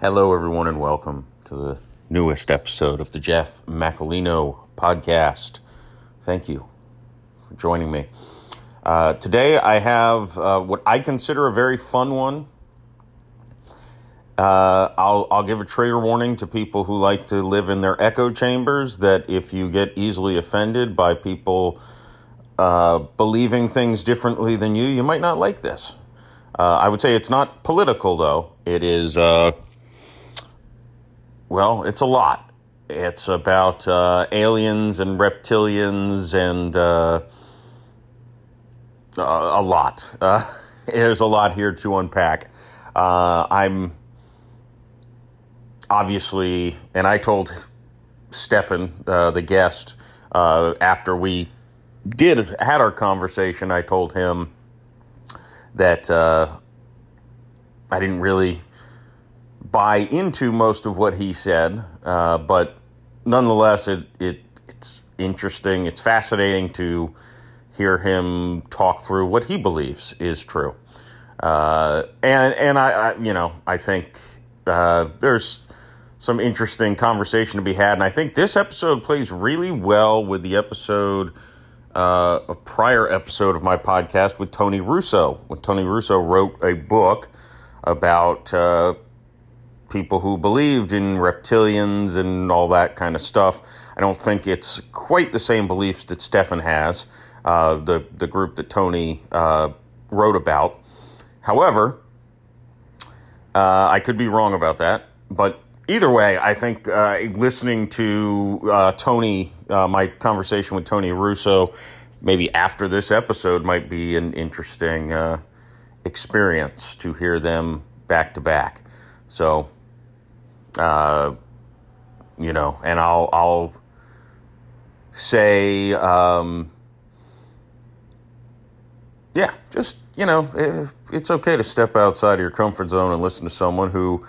Hello, everyone, and welcome to the newest episode of the Jeff Macolino podcast. Thank you for joining me. Uh, today, I have uh, what I consider a very fun one. Uh, I'll, I'll give a trigger warning to people who like to live in their echo chambers that if you get easily offended by people uh, believing things differently than you, you might not like this. Uh, I would say it's not political, though. It is, uh, well, it's a lot. It's about uh, aliens and reptilians and uh, a lot. Uh, there's a lot here to unpack. Uh, I'm obviously, and I told Stefan, uh, the guest, uh, after we did had our conversation, I told him that uh, I didn't really buy into most of what he said, uh, but nonetheless, it, it it's interesting. It's fascinating to hear him talk through what he believes is true. Uh, and and I, I, you know I think uh, there's some interesting conversation to be had, and I think this episode plays really well with the episode uh, a prior episode of my podcast with Tony Russo. When Tony Russo wrote a book about uh, people who believed in reptilians and all that kind of stuff. I don't think it's quite the same beliefs that Stefan has, uh, the the group that Tony uh, wrote about. However, uh, I could be wrong about that, but either way, I think uh, listening to uh, Tony, uh, my conversation with Tony Russo, maybe after this episode might be an interesting experience to hear them back to back. So, uh, you know, and I'll I'll say, um, yeah, just you know, it's okay to step outside of your comfort zone and listen to someone who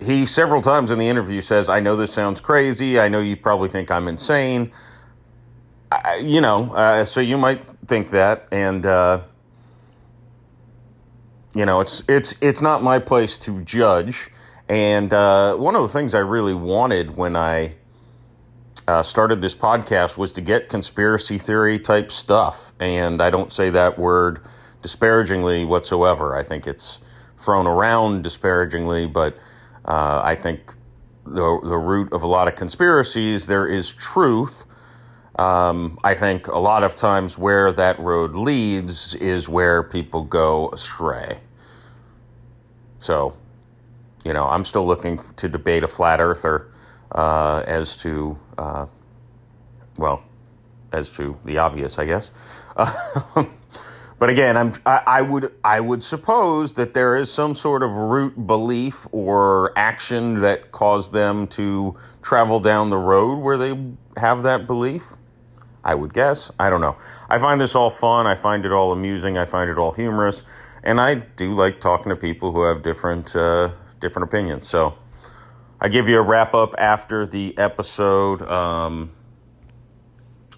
he several times in the interview says, I know this sounds crazy. I know you probably think I'm insane. I, you know, uh, so you might think that. And, uh, you know, it's, it's, it's not my place to judge. And uh, one of the things I really wanted when I uh, started this podcast was to get conspiracy theory type stuff. And I don't say that word disparagingly whatsoever. I think it's thrown around disparagingly, but uh, I think the, the root of a lot of conspiracies, there is truth. Um, I think a lot of times where that road leads is where people go astray. So, you know, I'm still looking to debate a flat earther uh, as to, uh, well, as to the obvious, I guess. But again, I'm, I, I, would I would suppose that there is some sort of root belief or action that caused them to travel down the road where they have that belief. I would guess. I don't know. I find this all fun. I find it all amusing. I find it all humorous, and I do like talking to people who have different uh, different opinions. So I give you a wrap up after the episode. Um,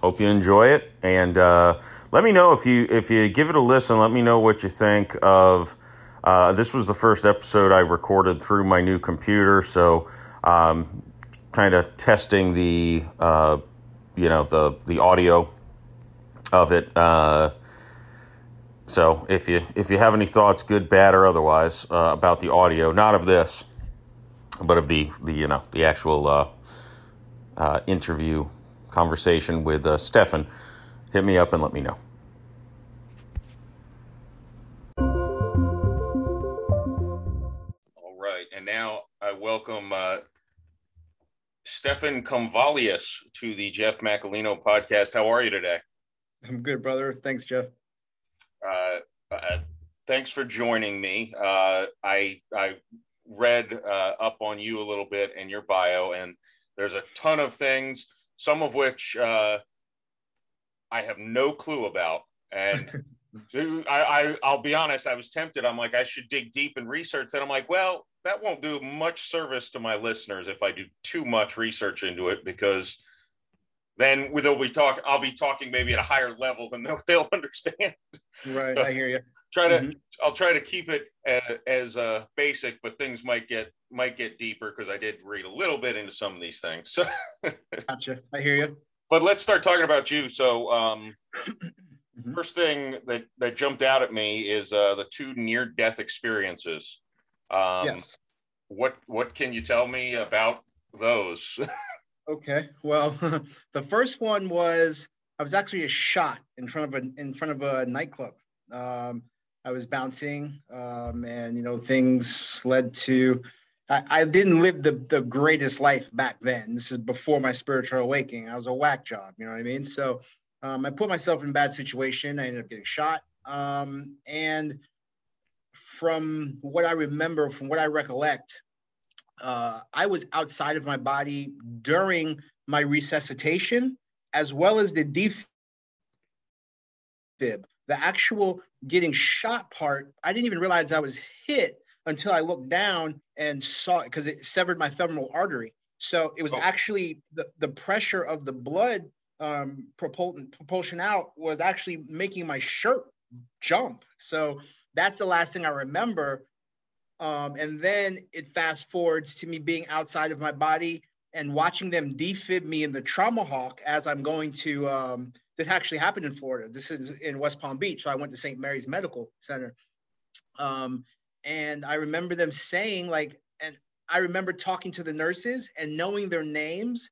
Hope you enjoy it, and uh, let me know if you if you give it a listen. Let me know what you think of. Uh, this was the first episode I recorded through my new computer, so um, kind of testing the uh, you know the the audio of it. So if you if you have any thoughts, good, bad, or otherwise, uh, about the audio, not of this, but of the the you know the actual uh, uh, interview conversation with uh, Stefan, hit me up and let me know. All right, and now I welcome uh, Stefan Comvalius to the Jeff Macolino podcast. How are you today? I'm good, brother. Thanks, Jeff. Uh, uh, thanks for joining me. Uh, I I read uh, up on you a little bit in your bio, and there's a ton of things some of which uh, I have no clue about. And I, I, will be honest, I was tempted. I'm like, I should dig deep and research. And I'm like, well, that won't do much service to my listeners if I do too much research into it because then they'll be talk. I'll be talking maybe at a higher level than they'll, they'll understand. Right, so I hear you. Try to. Mm-hmm. I'll try to keep it as, as uh, basic, but things might get might get deeper because I did read a little bit into some of these things. So, gotcha. I hear you. But let's start talking about you. So, um, mm-hmm. first thing that that jumped out at me is uh, the two near death experiences. Um, yes. What what can you tell me about those? okay. Well, the first one was I was actually a shot in front of a in front of a nightclub. Um, I was bouncing, um, and you know things led to. I, I, didn't live the the greatest life back then. This is before my spiritual awakening. I was a whack job. You know what I mean? So um, I put myself in a bad situation. I ended up getting shot. Um, and from what I remember, from what I recollect, uh, I was outside of my body during my resuscitation, as well as the defib. The actual getting shot part, I didn't even realize I was hit until I looked down and saw it because it severed my femoral artery. So it was oh. actually the, the pressure of the blood um, propulsion, propulsion out was actually making my shirt jump. So that's the last thing I remember. Um, and then it fast forwards to me being outside of my body and watching them defib me in the trauma hawk as I'm going to. Um, this actually happened in Florida. This is in West Palm Beach. So I went to St. Mary's Medical Center. Um, and I remember them saying, like, and I remember talking to the nurses and knowing their names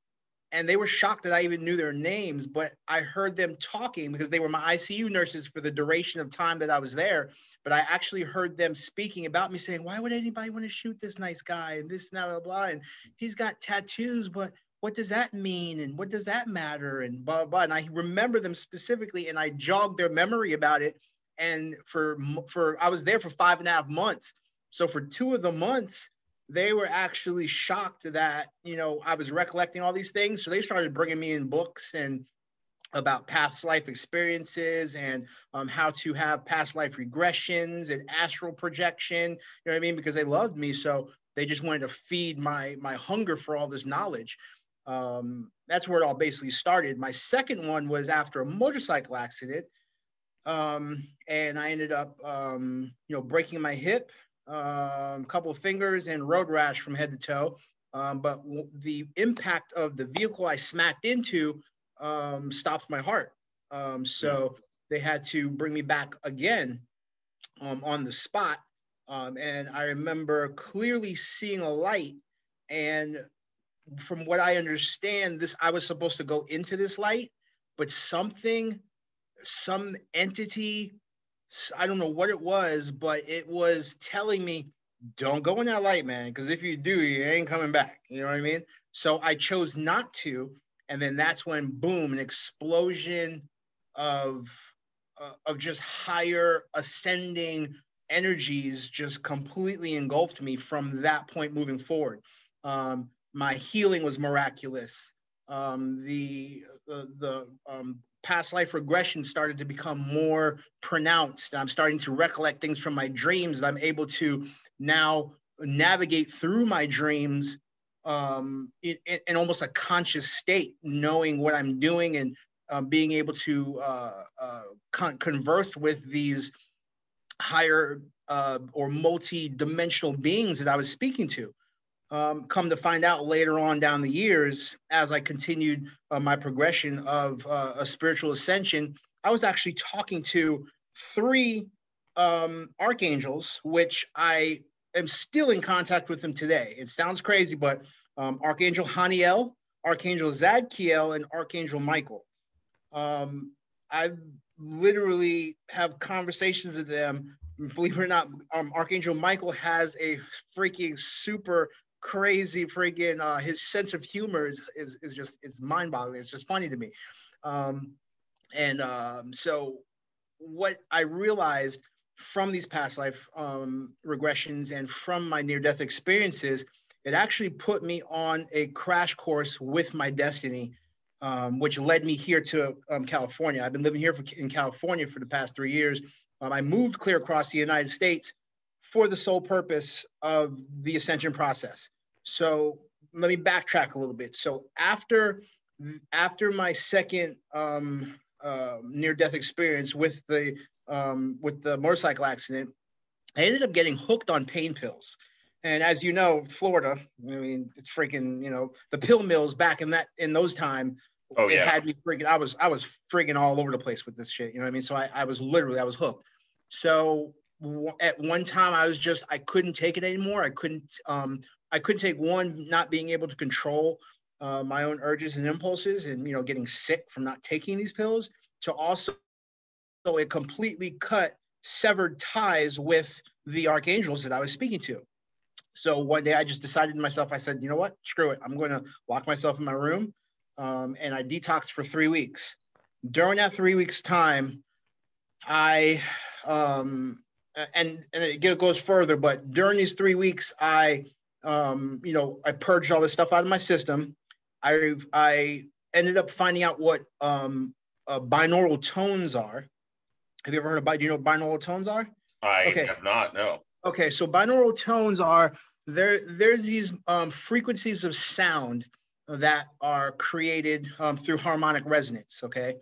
and they were shocked that I even knew their names. But I heard them talking because they were my ICU nurses for the duration of time that I was there. But I actually heard them speaking about me, saying, "Why would anybody want to shoot this nice guy?" and this, and blah blah blah, and he's got tattoos, but what does that mean and what does that matter and blah, blah blah and i remember them specifically and i jogged their memory about it and for for i was there for five and a half months so for two of the months they were actually shocked that you know I was recollecting all these things. So they started bringing me in books and about past life experiences and um, how to have past life regressions and astral projection. You know what I mean? Because they loved me, so they just wanted to feed my my hunger for all this knowledge. Um, that's where it all basically started. My second one was after a motorcycle accident, um, and I ended up, um, you know, breaking my hip um, couple of fingers and road rash from head to toe. Um, but the impact of the vehicle I smacked into um, stopped my heart. Um, so they had to bring me back again um, on the spot. Um, and I remember clearly seeing a light. And from what I understand, this I was supposed to go into this light, but something, some entity I don't know what it was, but it was telling me, don't go in that light, man, because if you do, you ain't coming back. You know what I mean? So I chose not to. And then that's when, boom, an explosion of uh, of just higher ascending energies just completely engulfed me from that point moving forward. Um, my healing was miraculous. Um, the the, the um, past life regression started to become more pronounced. And I'm starting to recollect things from my dreams that I'm able to now navigate through my dreams um, in, in, almost a conscious state, knowing what I'm doing and uh, being able to uh, uh, con- converse with these higher uh, or multi-dimensional beings that I was speaking to. Um, come to find out later on down the years, as I continued uh, my progression of uh, a spiritual ascension, I was actually talking to three um, archangels, which I am still in contact with them today. It sounds crazy, but um, Archangel Haniel, Archangel Zadkiel, and Archangel Michael. Um, I literally have conversations with them. Believe it or not, um, Archangel Michael has a freaking super crazy freaking uh, his sense of humor is, is, is just it's mind-boggling. It's just funny to me. Um, and um, so what i realized from these past life um, regressions and from my near-death experiences it actually put me on a crash course with my destiny um, which led me here to um, california. I've been living here for, in california for the past three years. Um, i moved clear across the united states for the sole purpose of the ascension process. So let me backtrack a little bit. So after after my second um, uh, near-death experience with the um, with the motorcycle accident, I ended up getting hooked on pain pills. And as you know, Florida, I mean, it's freaking, you know, the pill mills back in that in those time, oh, it yeah. had me freaking. I was I was freaking all over the place with this shit. You know what I mean? So I, I was literally I was hooked. So w- at one time I was just I couldn't take it anymore. I couldn't um I couldn't take one not being able to control uh, my own urges and impulses, and you know getting sick from not taking these pills. To also, so it completely cut severed ties with the archangels that I was speaking to. So one day I just decided to myself, I said, you know what, screw it. I'm going to lock myself in my room. Um, and I detoxed for three weeks. During that three weeks time, I, um, and, and it goes further, but during these three weeks, I, um, you know, I purged all this stuff out of my system. I, I ended up finding out what um, uh, binaural tones are. Have you ever heard about, do you know what binaural tones are? I okay. have not, no. Okay, so binaural tones are there. There's these um, frequencies of sound that are created um, through harmonic resonance. Okay,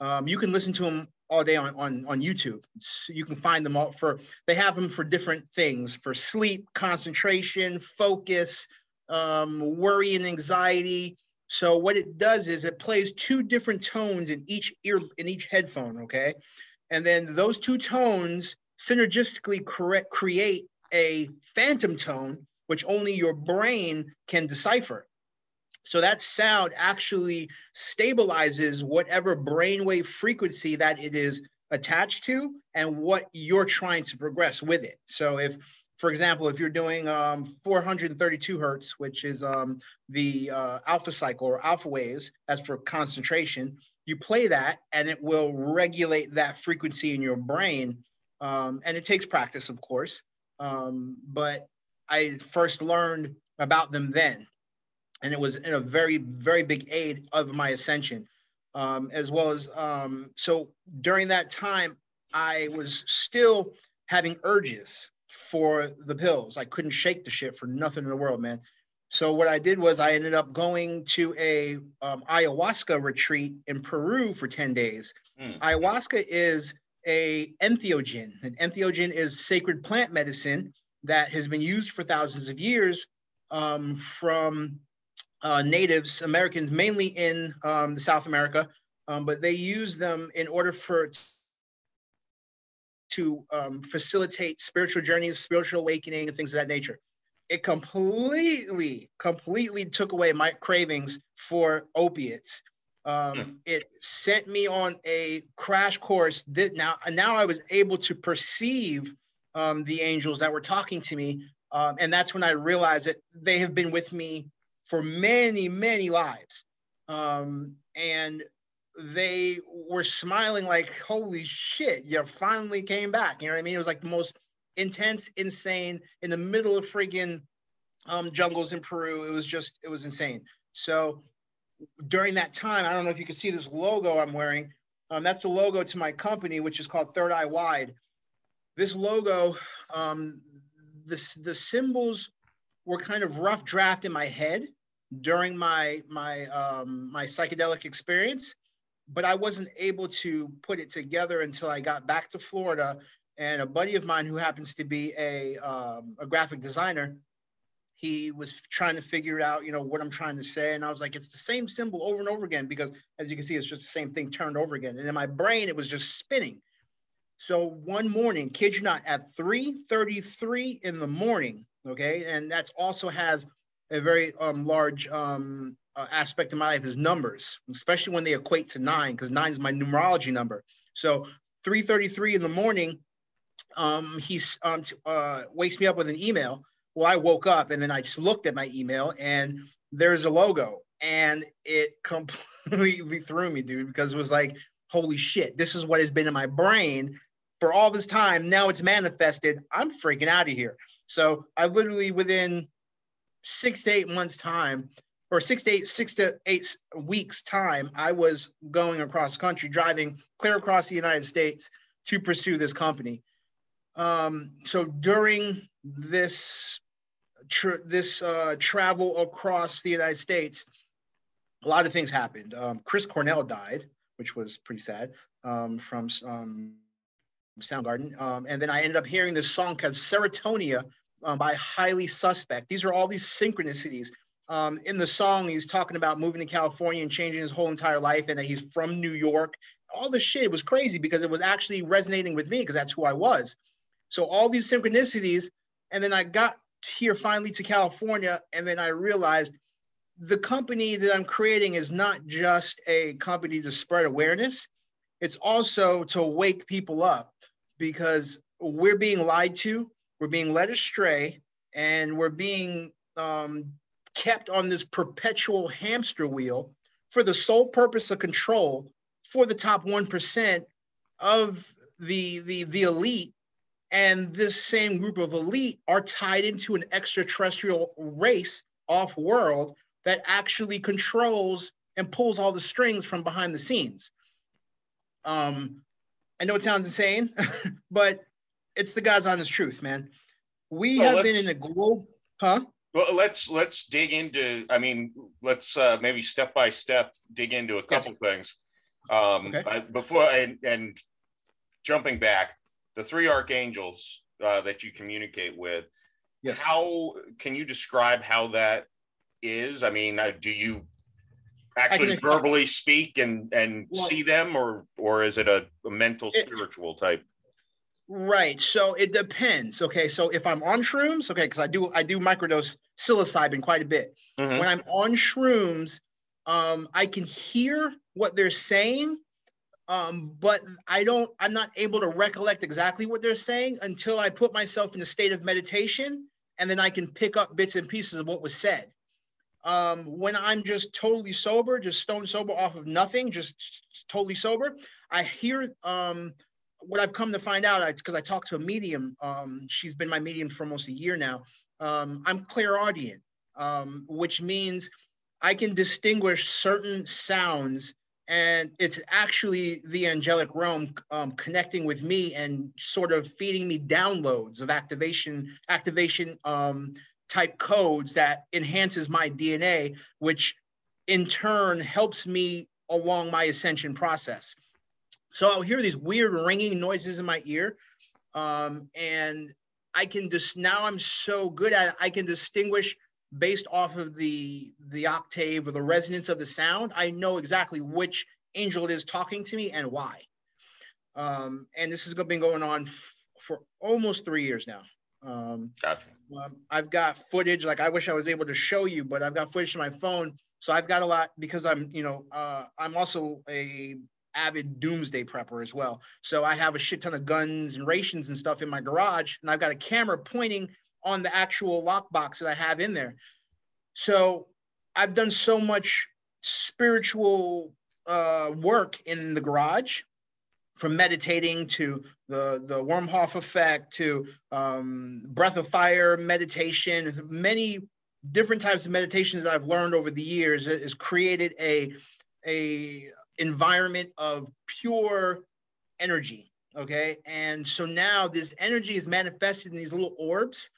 um, you can listen to them all day on on on YouTube. You can find them all for. They have them for different things for sleep, concentration, focus, um, worry, and anxiety. So what it does is it plays two different tones in each ear in each headphone. Okay, and then those two tones synergistically correct, create a phantom tone, which only your brain can decipher. So that sound actually stabilizes whatever brainwave frequency that it is attached to and what you're trying to progress with it. So if, for example, if you're doing um, 432 hertz, which is um, the uh, alpha cycle or alpha waves, that's for concentration, you play that and it will regulate that frequency in your brain um, and it takes practice, of course. Um, but I first learned about them then, and it was in a very, very big aid of my ascension, um, as well as um, so during that time, I was still having urges for the pills. I couldn't shake the shit for nothing in the world, man. So what I did was I ended up going to a um, ayahuasca retreat in Peru for 10 days. Mm. Ayahuasca is a entheogen. An entheogen is sacred plant medicine that has been used for thousands of years um, from uh, natives, Americans, mainly in um, the South America, um, but they use them in order for to um, facilitate spiritual journeys, spiritual awakening, and things of that nature. It completely, completely took away my cravings for opiates um, hmm. It sent me on a crash course. That now, now I was able to perceive um, the angels that were talking to me, um, and that's when I realized that they have been with me for many, many lives, um, and they were smiling like, "Holy shit, you finally came back!" You know what I mean? It was like the most intense, insane, in the middle of freaking um, jungles in Peru. It was just, it was insane. So during that time, I don't know if you can see this logo I'm wearing. Um, that's the logo to my company, which is called Third Eye Wide. This logo, um, this, the symbols were kind of rough draft in my head during my my um, my psychedelic experience, but I wasn't able to put it together until I got back to Florida. And a buddy of mine who happens to be a um, a graphic designer he was trying to figure out, you know, what I'm trying to say. And I was like, it's the same symbol over and over again, because as you can see, it's just the same thing turned over again. And in my brain, it was just spinning. So one morning, kid you not, at 3:33 in the morning, okay, and that's also has a very um, large um, uh, aspect of my life is numbers, especially when they equate to nine, because nine is my numerology number. So 3:33 in the morning, um, he um, uh, wakes me up with an email well, I woke up and then I just looked at my email and there's a logo and it completely threw me, dude, because it was like, holy shit, this is what has been in my brain for all this time. Now it's manifested. I'm freaking out of here. So I literally within six to eight months time or six to eight, six to eight weeks time, I was going across country, driving clear across the United States to pursue this company. Um, so during this this uh, travel across the United States, a lot of things happened. Um, Chris Cornell died, which was pretty sad um, from um, Soundgarden. Um, and then I ended up hearing this song called Serotonia um, by Highly Suspect. These are all these synchronicities. Um, in the song, he's talking about moving to California and changing his whole entire life, and that he's from New York. All this shit was crazy because it was actually resonating with me because that's who I was. So all these synchronicities, and then I got here finally to California, and then I realized the company that I'm creating is not just a company to spread awareness, it's also to wake people up because we're being lied to, we're being led astray, and we're being um, kept on this perpetual hamster wheel for the sole purpose of control for the top 1% of the, the, the elite. And this same group of elite are tied into an extraterrestrial race off world that actually controls and pulls all the strings from behind the scenes. Um, I know it sounds insane, but it's the God's honest truth, man. We well, have been in a global, huh? Well, let's let's dig into. I mean, let's uh, maybe step by step dig into a couple yes. things. Um, okay. I, before and, and jumping back, the three archangels uh, that you communicate with. Yes. How can you describe how that is? I mean, uh, do you actually verbally speak and and well, see them, or or is it a, a mental it, spiritual type? Right. So it depends. Okay. So if I'm on shrooms, okay, because I do I do microdose psilocybin quite a bit. Mm-hmm. When I'm on shrooms, um, I can hear what they're saying, um, but I don't. I'm not able to recollect exactly what they're saying until I put myself in a state of meditation, and then I can pick up bits and pieces of what was said. Um, when I'm just totally sober, just stone sober off of nothing, just totally sober, I hear um, what I've come to find out because I, I, talked to a medium. Um, she's been my medium for almost a year now. Um, I'm clairaudient, um, which means I can distinguish certain sounds, and it's actually the angelic realm um, connecting with me and sort of feeding me downloads of activation, activation um, type codes that enhances my DNA, which in turn helps me along my ascension process. So I'll hear these weird ringing noises in my ear. Um, and I can just now I'm so good at it, I can distinguish based off of the the octave or the resonance of the sound. I know exactly which angel it is talking to me and why. Um, and this has been going on f- for almost three years now. Um, gotcha. Um, I've got footage, like I wish I was able to show you, but I've got footage on my phone. So I've got a lot because I'm, you know, uh, I'm also a avid doomsday prepper as well. So I have a shit ton of guns and rations and stuff in my garage, and I've got a camera pointing on the actual lockbox that I have in there. So I've done so much spiritual uh, work in the garage from meditating to the the Wim Hof effect to um, breath of fire meditation, many different types of meditations that I've learned over the years has created a a environment of pure energy. Okay, and so now this energy is manifested in these little orbs,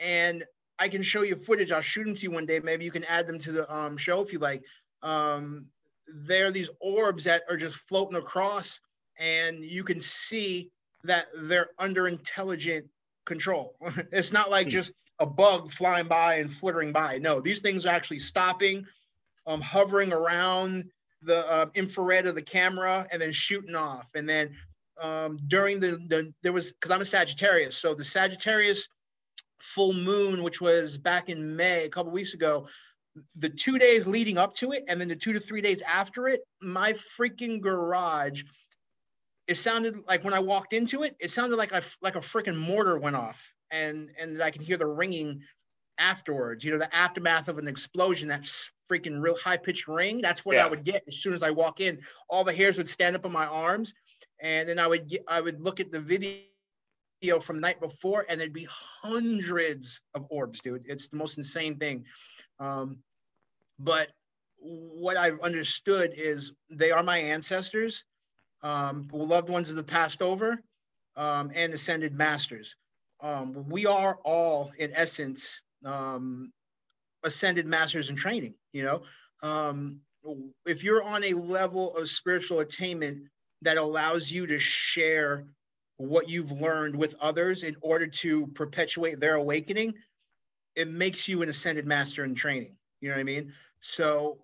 and I can show you footage. I'll shoot them to you one day. Maybe you can add them to the um, show if you like. Um, they're these orbs that are just floating across and you can see that they're under intelligent control. it's not like hmm. just a bug flying by and flittering by. No, these things are actually stopping, um, hovering around the uh, infrared of the camera and then shooting off. And then um, during the, the there was because I'm a Sagittarius, so the Sagittarius full moon, which was back in May a couple weeks ago, the two days leading up to it, and then the two to three days after it, my freaking garage it sounded like when I walked into it, it sounded like I like a freaking mortar went off, and and I can hear the ringing afterwards. You know, the aftermath of an explosion. That freaking real high pitched ring. That's what yeah. I would get as soon as I walk in. All the hairs would stand up on my arms, and then I would get I would look at the video from night before, and there'd be hundreds of orbs, dude. It's the most insane thing. Um, but what I've understood is they are my ancestors um, loved ones of the passed over, um, and ascended masters. Um, we are all, in essence, um, ascended masters in training. You know, um, if you're on a level of spiritual attainment that allows you to share what you've learned with others in order to perpetuate their awakening, it makes you an ascended master in training. You know what I mean? So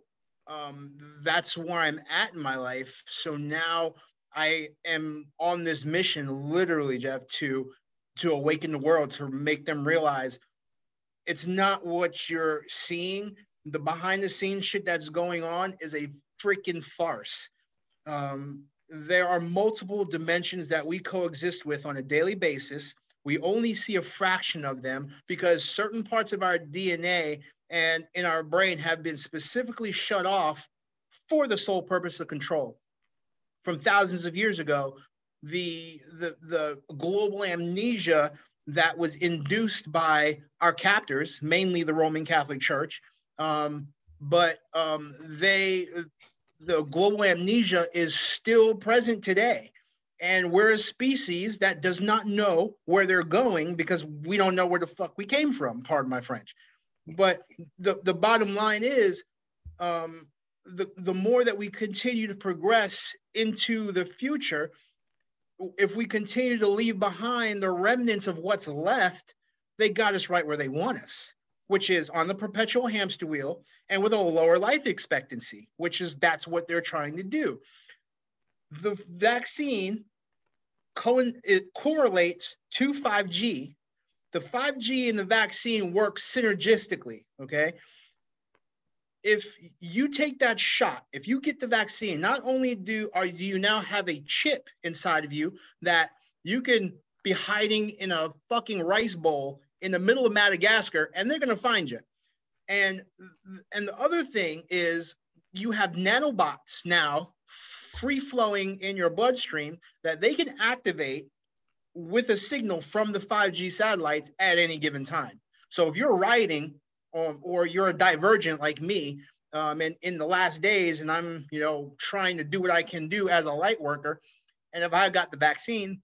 um, that's where I'm at in my life. So now I am on this mission, literally, Jeff, to to awaken the world, to make them realize it's not what you're seeing. The behind the scenes shit that's going on is a freaking farce. Um, there are multiple dimensions that we coexist with on a daily basis. We only see a fraction of them because certain parts of our DNA and in our brain have been specifically shut off for the sole purpose of control. From thousands of years ago, the, the, the global amnesia that was induced by our captors, mainly the Roman Catholic Church, um, but um, they the global amnesia is still present today. And we're a species that does not know where they're going because we don't know where the fuck we came from, pardon my French. But the, the bottom line is um, the, the more that we continue to progress into the future, if we continue to leave behind the remnants of what's left, they got us right where they want us which is on the perpetual hamster wheel and with a lower life expectancy, which is that's what they're trying to do. The vaccine co- correlates to 5G. The 5G and the vaccine work synergistically, okay? If you take that shot, if you get the vaccine, not only do are do you now have a chip inside of you that you can be hiding in a fucking rice bowl in the middle of Madagascar and they're going to find you. And and the other thing is you have nanobots now free flowing in your bloodstream that they can activate with a signal from the 5G satellites at any given time. So if you're riding um, or you're a divergent like me, um, and in the last days, and I'm you know trying to do what I can do as a light worker, and if I got the vaccine,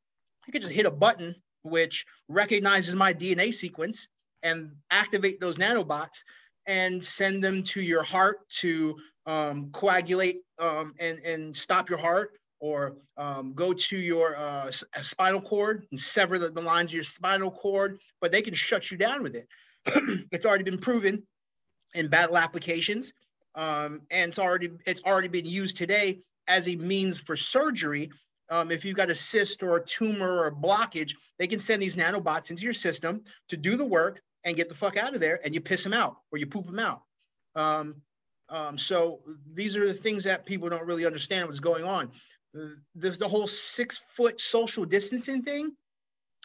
I could just hit a button which recognizes my DNA sequence and activate those nanobots and send them to your heart to um, coagulate um, and, and stop your heart or um, go to your uh, spinal cord and sever the, the, lines of your spinal cord, but they can shut you down with it. it's already been proven in battle applications, um, and it's already it's already been used today as a means for surgery um, if you've got a cyst or a tumor or a blockage, they can send these nanobots into your system to do the work and get the fuck out of there, and you piss them out or you poop them out. Um, um, so these are the things that people don't really understand what's going on. There's the whole six foot social distancing thing.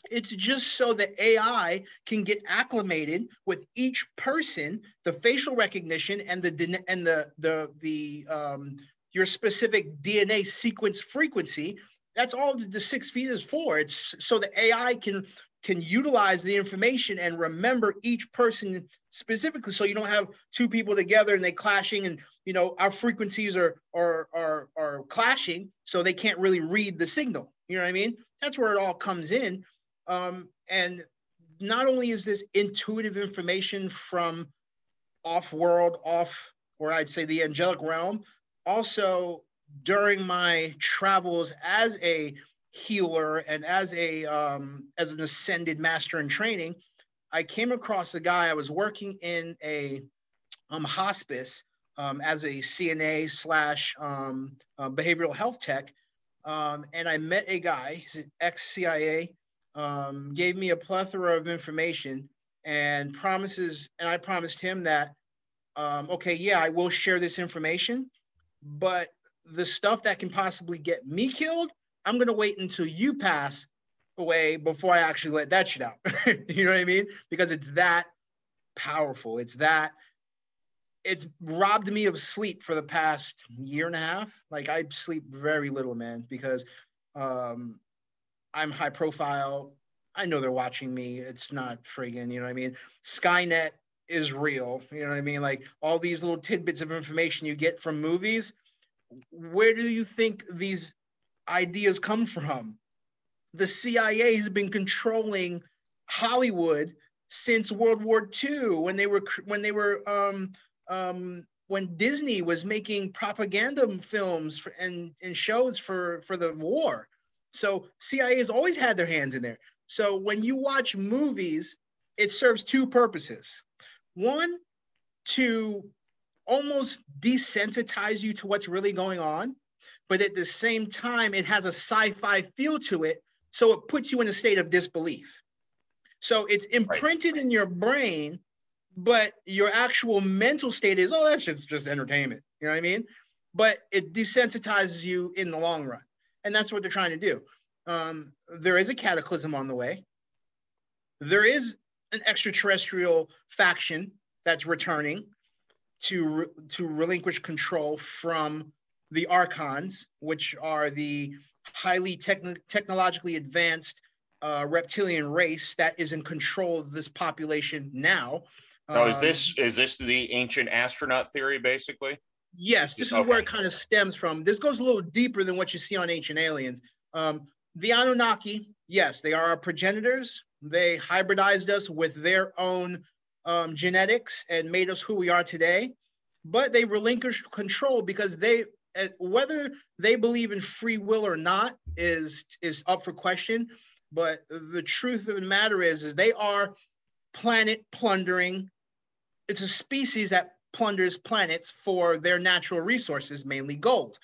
It's just so that AI can get acclimated with each person, the facial recognition and the and the the the um, your specific DNA sequence frequency. That's all the six feet is for. It's so the AI can can utilize the information and remember each person specifically so you don't have two people together and they clashing and you know our frequencies are are are, are clashing so they can't really read the signal you know what i mean that's where it all comes in um, and not only is this intuitive information from off world off or i'd say the angelic realm also during my travels as a healer and as a um, as an ascended master in training, I came across a guy. I was working in a um, hospice um, as a CNA slash um, uh, behavioral health tech, um, and I met a guy. He's an ex CIA. Um, gave me a plethora of information and promises, and I promised him that, um, okay, yeah, I will share this information, but the stuff that can possibly get me killed, I'm gonna wait until you pass away before I actually let that shit out. you know what I mean? Because it's that powerful. It's that it's robbed me of sleep for the past year and a half. Like I sleep very little, man, because um I'm high profile. I know they're watching me. It's not friggin', you know what I mean? Skynet is real. You know what I mean? Like all these little tidbits of information you get from movies. Where do you think these ideas come from? The CIA has been controlling Hollywood since World War II when they were when they were um, um, when Disney was making propaganda films for, and, and shows for, for the war. So CIA has always had their hands in there. So when you watch movies, it serves two purposes. One, to almost desensitize you to what's really going on, but at the same time, it has a sci fi feel to it. So it puts you in a state of disbelief. So it's imprinted right. in your brain, but your actual mental state is, oh, that's just, just entertainment. You know what I mean? But it desensitizes you in the long run. And that's what they're trying to do. Um, there is a cataclysm on the way. There is an extraterrestrial faction that's returning to re- to relinquish control from the archons, which are the highly techn- technologically advanced uh, reptilian race that is in control of this population now. Now, is this um, is this the ancient astronaut theory, basically? Yes, this is okay. where it kind of stems from. This goes a little deeper than what you see on Ancient Aliens. Um, the Anunnaki, yes, they are our progenitors. They hybridized us with their own um, genetics and made us who we are today. But they relinquished control because they, uh, whether they believe in free will or not, is is up for question. But the truth of the matter is, is they are planet plundering. It's a species that plunders planets for their natural resources, mainly gold.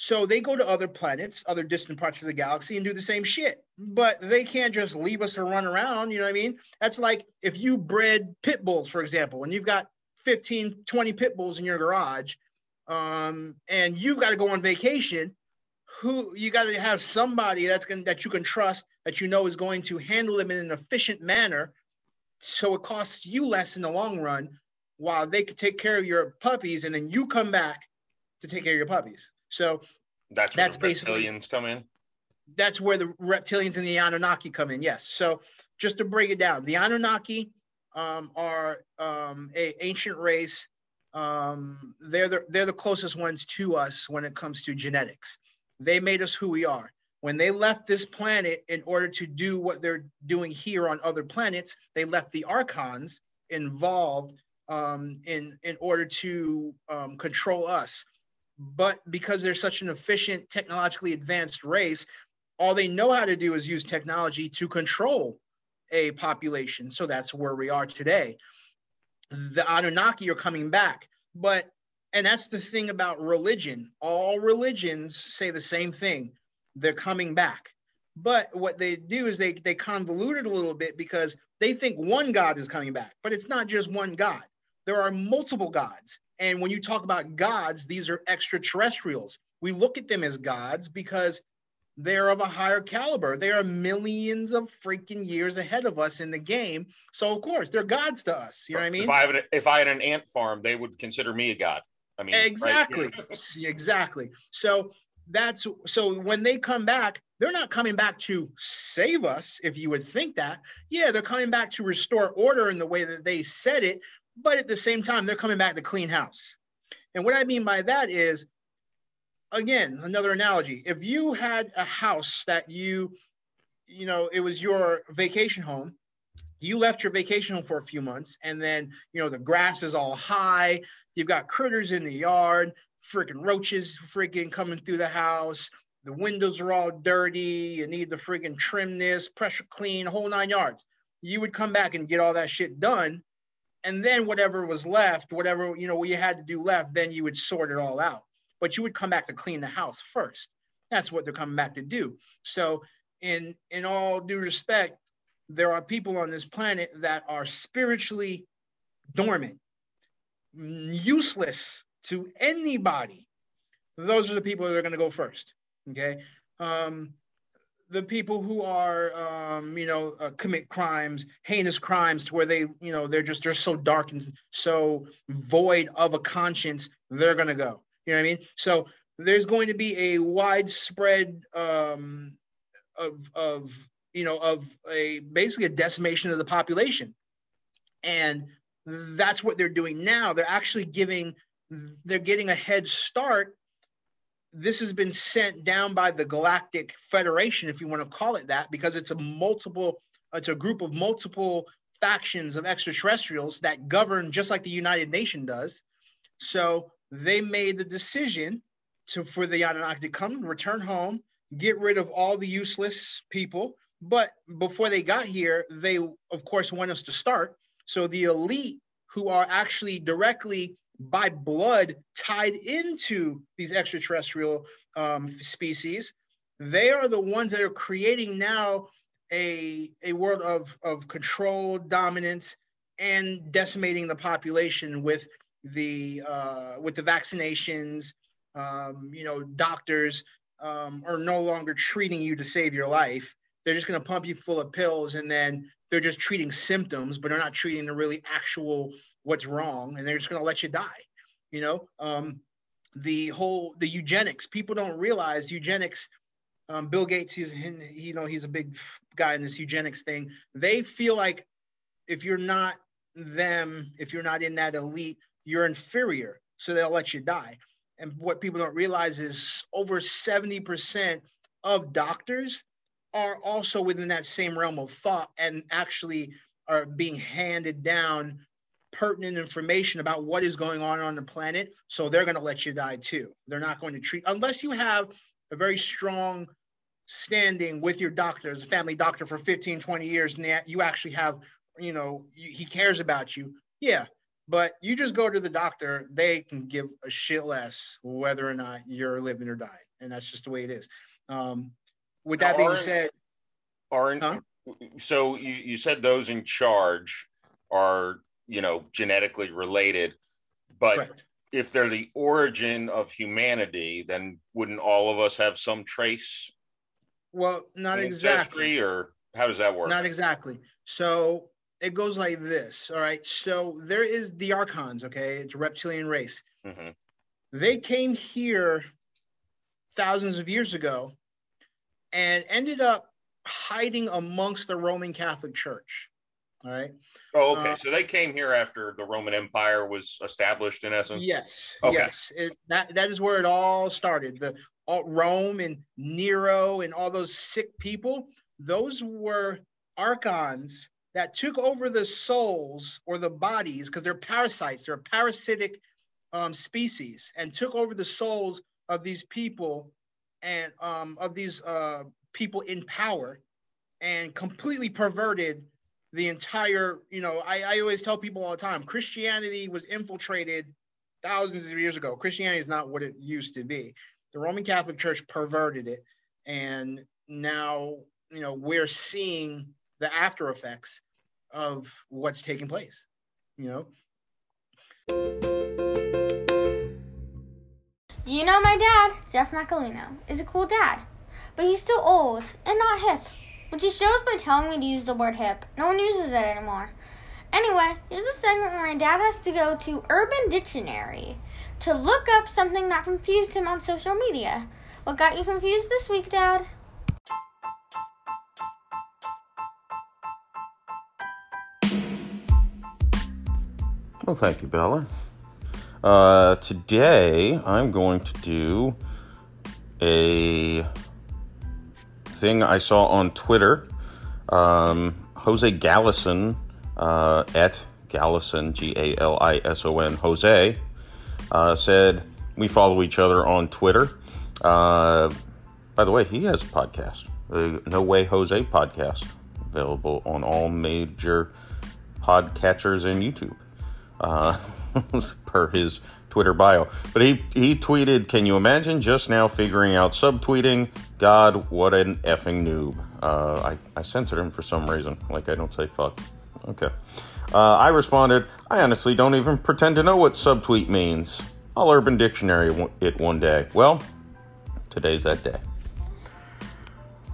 So they go to other planets, other distant parts of the galaxy, and do the same shit. But they can't just leave us to run around. You know what I mean? That's like if you bred pit bulls, for example, and you've got 15, 20 pit bulls in your garage, um, and you've got to go on vacation. Who you got to have somebody that's going that you can trust that you know is going to handle them in an efficient manner, so it costs you less in the long run, while they could take care of your puppies, and then you come back to take care of your puppies. So that's that's basically reptilians come in. That's where the reptilians and the Anunnaki come in. Yes. So just to break it down, the Anunnaki um, are um, a ancient race. Um, they're the they're the closest ones to us when it comes to genetics. They made us who we are. When they left this planet in order to do what they're doing here on other planets, they left the archons involved um, in in order to um, control us but because they're such an efficient, technologically advanced race, all they know how to do is use technology to control a population. So that's where we are today. The Anunnaki are coming back, but and that's the thing about religion. All religions say the same thing. They're coming back. But what they do is they they convolute it a little bit because they think one God is coming back, but it's not just one God. There are multiple gods. And when you talk about gods, these are extraterrestrials. We look at them as gods because they're of a higher caliber. They are millions of freaking years ahead of us in the game. So of course, they're gods to us. You know what I mean? If I had if I had an ant farm, they would consider me a god. I mean, exactly, right? exactly. So that's so when they come back, they're not coming back to save us. If you would think that, yeah, they're coming back to restore order in the way that they said it, but at the same time, they're coming back to clean house. And what I mean by that is, again, another analogy. If you had a house that you, you know, it was your vacation home, you left your vacation home for a few months, and then, you know, the grass is all high, you've got critters in the yard, freaking roaches freaking coming through the house, the windows are all dirty, you need to freaking trim this, pressure clean, whole nine yards. You would come back and get all that shit done and then whatever was left, whatever you know what you had to do left, then you would sort it all out. But you would come back to clean the house first. That's what they're coming back to do. So, in in all due respect, there are people on this planet that are spiritually dormant, useless to anybody. Those are the people that are going to go first. Okay. Um, the people who are um, you know uh, commit crimes heinous crimes to where they you know they're just they're so dark and so void of a conscience they're going to go. You know what i mean? So there's going to be a widespread um, of of you know of a basically a decimation of the population. And that's what they're doing now. They're actually giving they're getting a head start this has been sent down by the Galactic Federation, if you want to call it that, because it's a multiple, it's a group of multiple factions of extraterrestrials that govern just like the United Nation does. So they made the decision to for the Anunnaki to come, return home, get rid of all the useless people. But before they got here, they of course want us to start. So the elite who are actually directly by blood tied into these extraterrestrial um, species, they are the ones that are creating now a, a world of, of control, dominance, and decimating the population with the uh, with the vaccinations. Um, you know, doctors um, are no longer treating you to save your life. They're just going to pump you full of pills, and then they're just treating symptoms, but they're not treating the really actual what's wrong, and they're just going to let you die. You know, um, the whole the eugenics. People don't realize eugenics. Um, Bill Gates, he's you know he's a big guy in this eugenics thing. They feel like if you're not them, if you're not in that elite, you're inferior, so they'll let you die. And what people don't realize is over 70% of doctors are also within that same realm of thought and actually are being handed down pertinent information about what is going on on the planet. So they're going to let you die too. They're not going to treat, unless you have a very strong standing with your doctor as a family doctor for 15, 20 years, and you actually have, you know, he cares about you. Yeah. But you just go to the doctor, they can give a shit less whether or not you're living or dying. And that's just the way it is. Um, with that being said, aren't huh? so you, you said those in charge are you know genetically related but Correct. if they're the origin of humanity then wouldn't all of us have some trace well not exactly or how does that work not exactly so it goes like this all right so there is the archons okay it's a reptilian race mm-hmm. they came here thousands of years ago and ended up hiding amongst the roman catholic church all right. Oh, okay. Uh, so they came here after the Roman Empire was established, in essence. Yes. Okay. Yes. It, that that is where it all started. The all, Rome and Nero and all those sick people. Those were archons that took over the souls or the bodies because they're parasites. They're a parasitic um, species and took over the souls of these people and um, of these uh, people in power and completely perverted the entire, you know, I, I always tell people all the time Christianity was infiltrated thousands of years ago. Christianity is not what it used to be. The Roman Catholic Church perverted it. And now, you know, we're seeing the after effects of what's taking place, you know. You know, my dad, Jeff Macolino, is a cool dad, but he's still old and not hip. Which he shows by telling me to use the word hip. No one uses it anymore. Anyway, here's a segment where my dad has to go to Urban Dictionary to look up something that confused him on social media. What got you confused this week, Dad? Well, thank you, Bella. Uh, today, I'm going to do a thing I saw on Twitter. Um, Jose Gallison uh, at Gallison, G A L I S O N, Jose, uh, said, We follow each other on Twitter. Uh, by the way, he has a podcast, the No Way Jose podcast, available on all major podcatchers and YouTube, uh, per his Twitter bio. But he, he tweeted, Can you imagine just now figuring out subtweeting? God, what an effing noob. Uh, I, I censored him for some reason. Like I don't say fuck. Okay. Uh, I responded, I honestly don't even pretend to know what subtweet means. I'll Urban Dictionary it one day. Well, today's that day.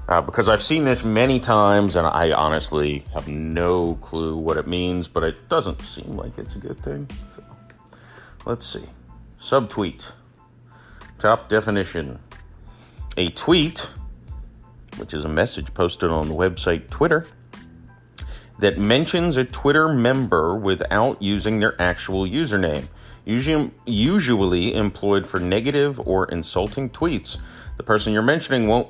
Uh, because I've seen this many times and I honestly have no clue what it means, but it doesn't seem like it's a good thing. Let's see. Subtweet. Top definition. A tweet, which is a message posted on the website Twitter, that mentions a Twitter member without using their actual username, usually, usually employed for negative or insulting tweets. The person you're mentioning won't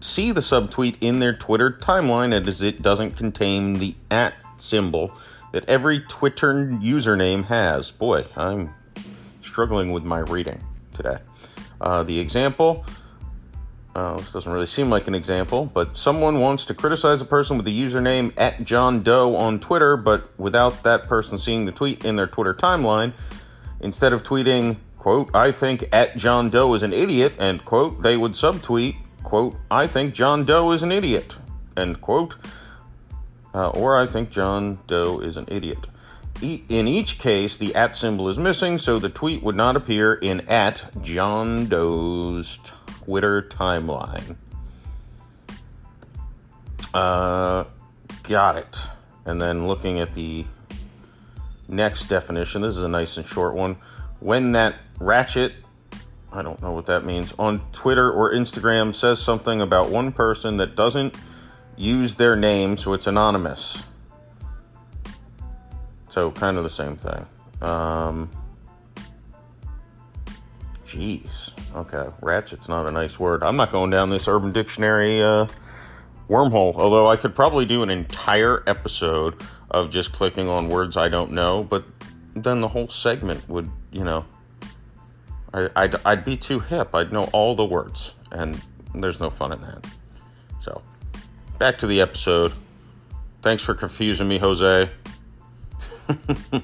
see the subtweet in their Twitter timeline as it doesn't contain the at symbol that every Twitter username has. Boy, I'm struggling with my reading today. Uh, the example uh, this doesn't really seem like an example, but someone wants to criticize a person with the username at John Doe on Twitter, but without that person seeing the tweet in their Twitter timeline. Instead of tweeting, quote, I think at John Doe is an idiot, end quote, they would subtweet, quote, I think John Doe is an idiot, end quote, uh, or I think John Doe is an idiot. In each case, the at symbol is missing, so the tweet would not appear in at John Doe's Twitter timeline. Uh, got it. And then looking at the next definition, this is a nice and short one. When that ratchet, I don't know what that means, on Twitter or Instagram says something about one person that doesn't use their name, so it's anonymous. So, kind of the same thing. Um, Jeez. Okay. Ratchet's not a nice word. I'm not going down this Urban Dictionary uh, wormhole, although I could probably do an entire episode of just clicking on words I don't know, but then the whole segment would, you know, I, I'd, I'd be too hip. I'd know all the words, and there's no fun in that. So, back to the episode. Thanks for confusing me, Jose.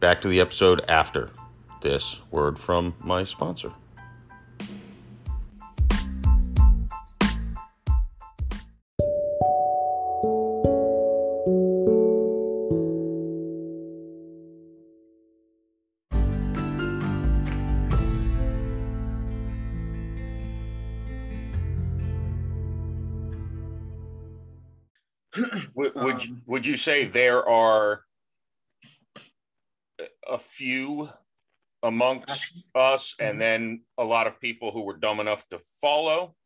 back to the episode after this word from my sponsor. Would, you say there are a few amongst us and mm-hmm. then a lot of people who were dumb enough to follow?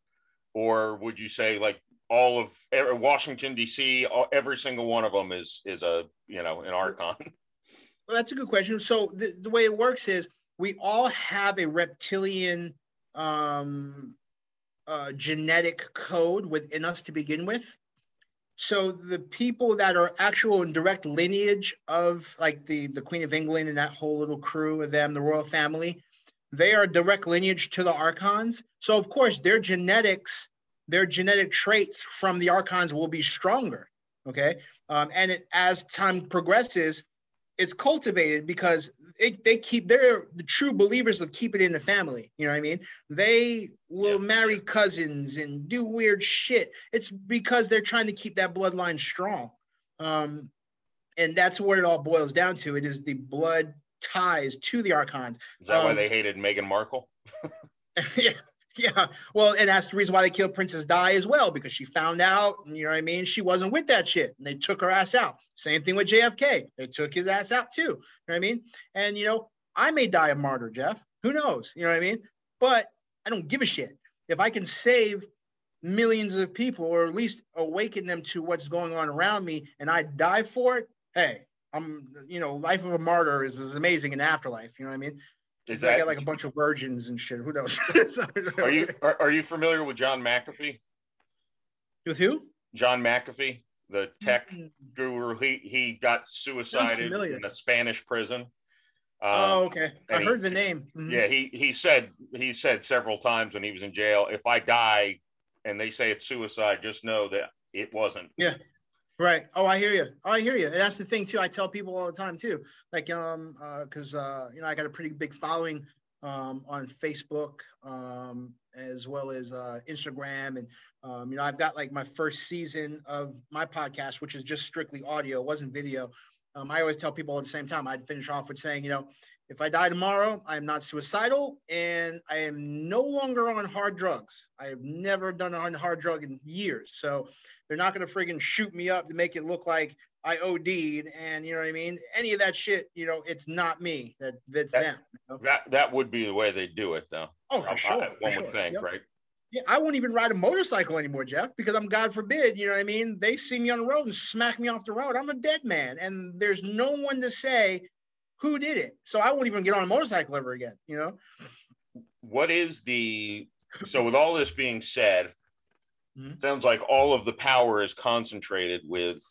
Or would you say like all of washington d.c every single one of them is is a you know an archon? Well, that's a good question. So the, the way it works is we all have a reptilian um, uh, genetic code within us to begin with so the people that are actual and direct lineage of like the the queen of england and that whole little crew of them the royal family they are direct lineage to the archons. So of course their genetics their genetic traits from the archons will be stronger okay? Um, and it, as time progresses it's cultivated because it, they keep they're the true believers of keep it in the family. You know what i mean? They will yeah. marry cousins and do weird shit. It's because they're trying to keep that bloodline strong. Um, and that's what it all boils down to. It is the blood ties to the archons. Is that um, why they hated meghan markle? Yeah yeah, well, and that's the reason why they killed Princess Di as well, because she found out, you know what I mean? She wasn't with that shit. And they took her ass out. Same thing with JFK. They took his ass out too. You know what I mean? And, you know, I may die a martyr, Jeff. Who knows? You know what I mean? But I don't give a shit. If I can save millions of people or at least awaken them to what's going on around me and I die for it, hey, I'm, you know, life of a martyr is, is amazing in afterlife. You know what I mean? Is that I got like a bunch of virgins and shit? Who knows? are you are, are you familiar with John McAfee? With who? John McAfee, the tech mm-hmm. guru. He he got suicided in a Spanish prison. Um, oh, okay. I heard the name. Mm-hmm. Yeah, he he said he said several times when he was in jail, if I die and they say it's suicide, just know that it wasn't. Yeah. Right. Oh, I hear you. Oh, I hear you. And that's the thing too. I tell people all the time too. Like, um, uh, because uh, you know, I got a pretty big following um on Facebook, um, as well as uh Instagram, and um, you know, I've got like my first season of my podcast, which is just strictly audio, it wasn't video. Um, I always tell people at the same time. I'd finish off with saying, you know, if I die tomorrow, I am not suicidal and I am no longer on hard drugs. I have never done a hard drug in years. So they're not going to friggin' shoot me up to make it look like I OD'd and you know what I mean? Any of that shit, you know, it's not me. That that's that, them. You know? That that would be the way they do it though. Oh, for sure. I, one for would sure. think, yep. right? Yeah, I won't even ride a motorcycle anymore, Jeff, because I'm God forbid, you know what I mean? They see me on the road and smack me off the road. I'm a dead man. And there's no one to say who did it. So I won't even get on a motorcycle ever again, you know? What is the so with all this being said, Mm-hmm. Sounds like all of the power is concentrated with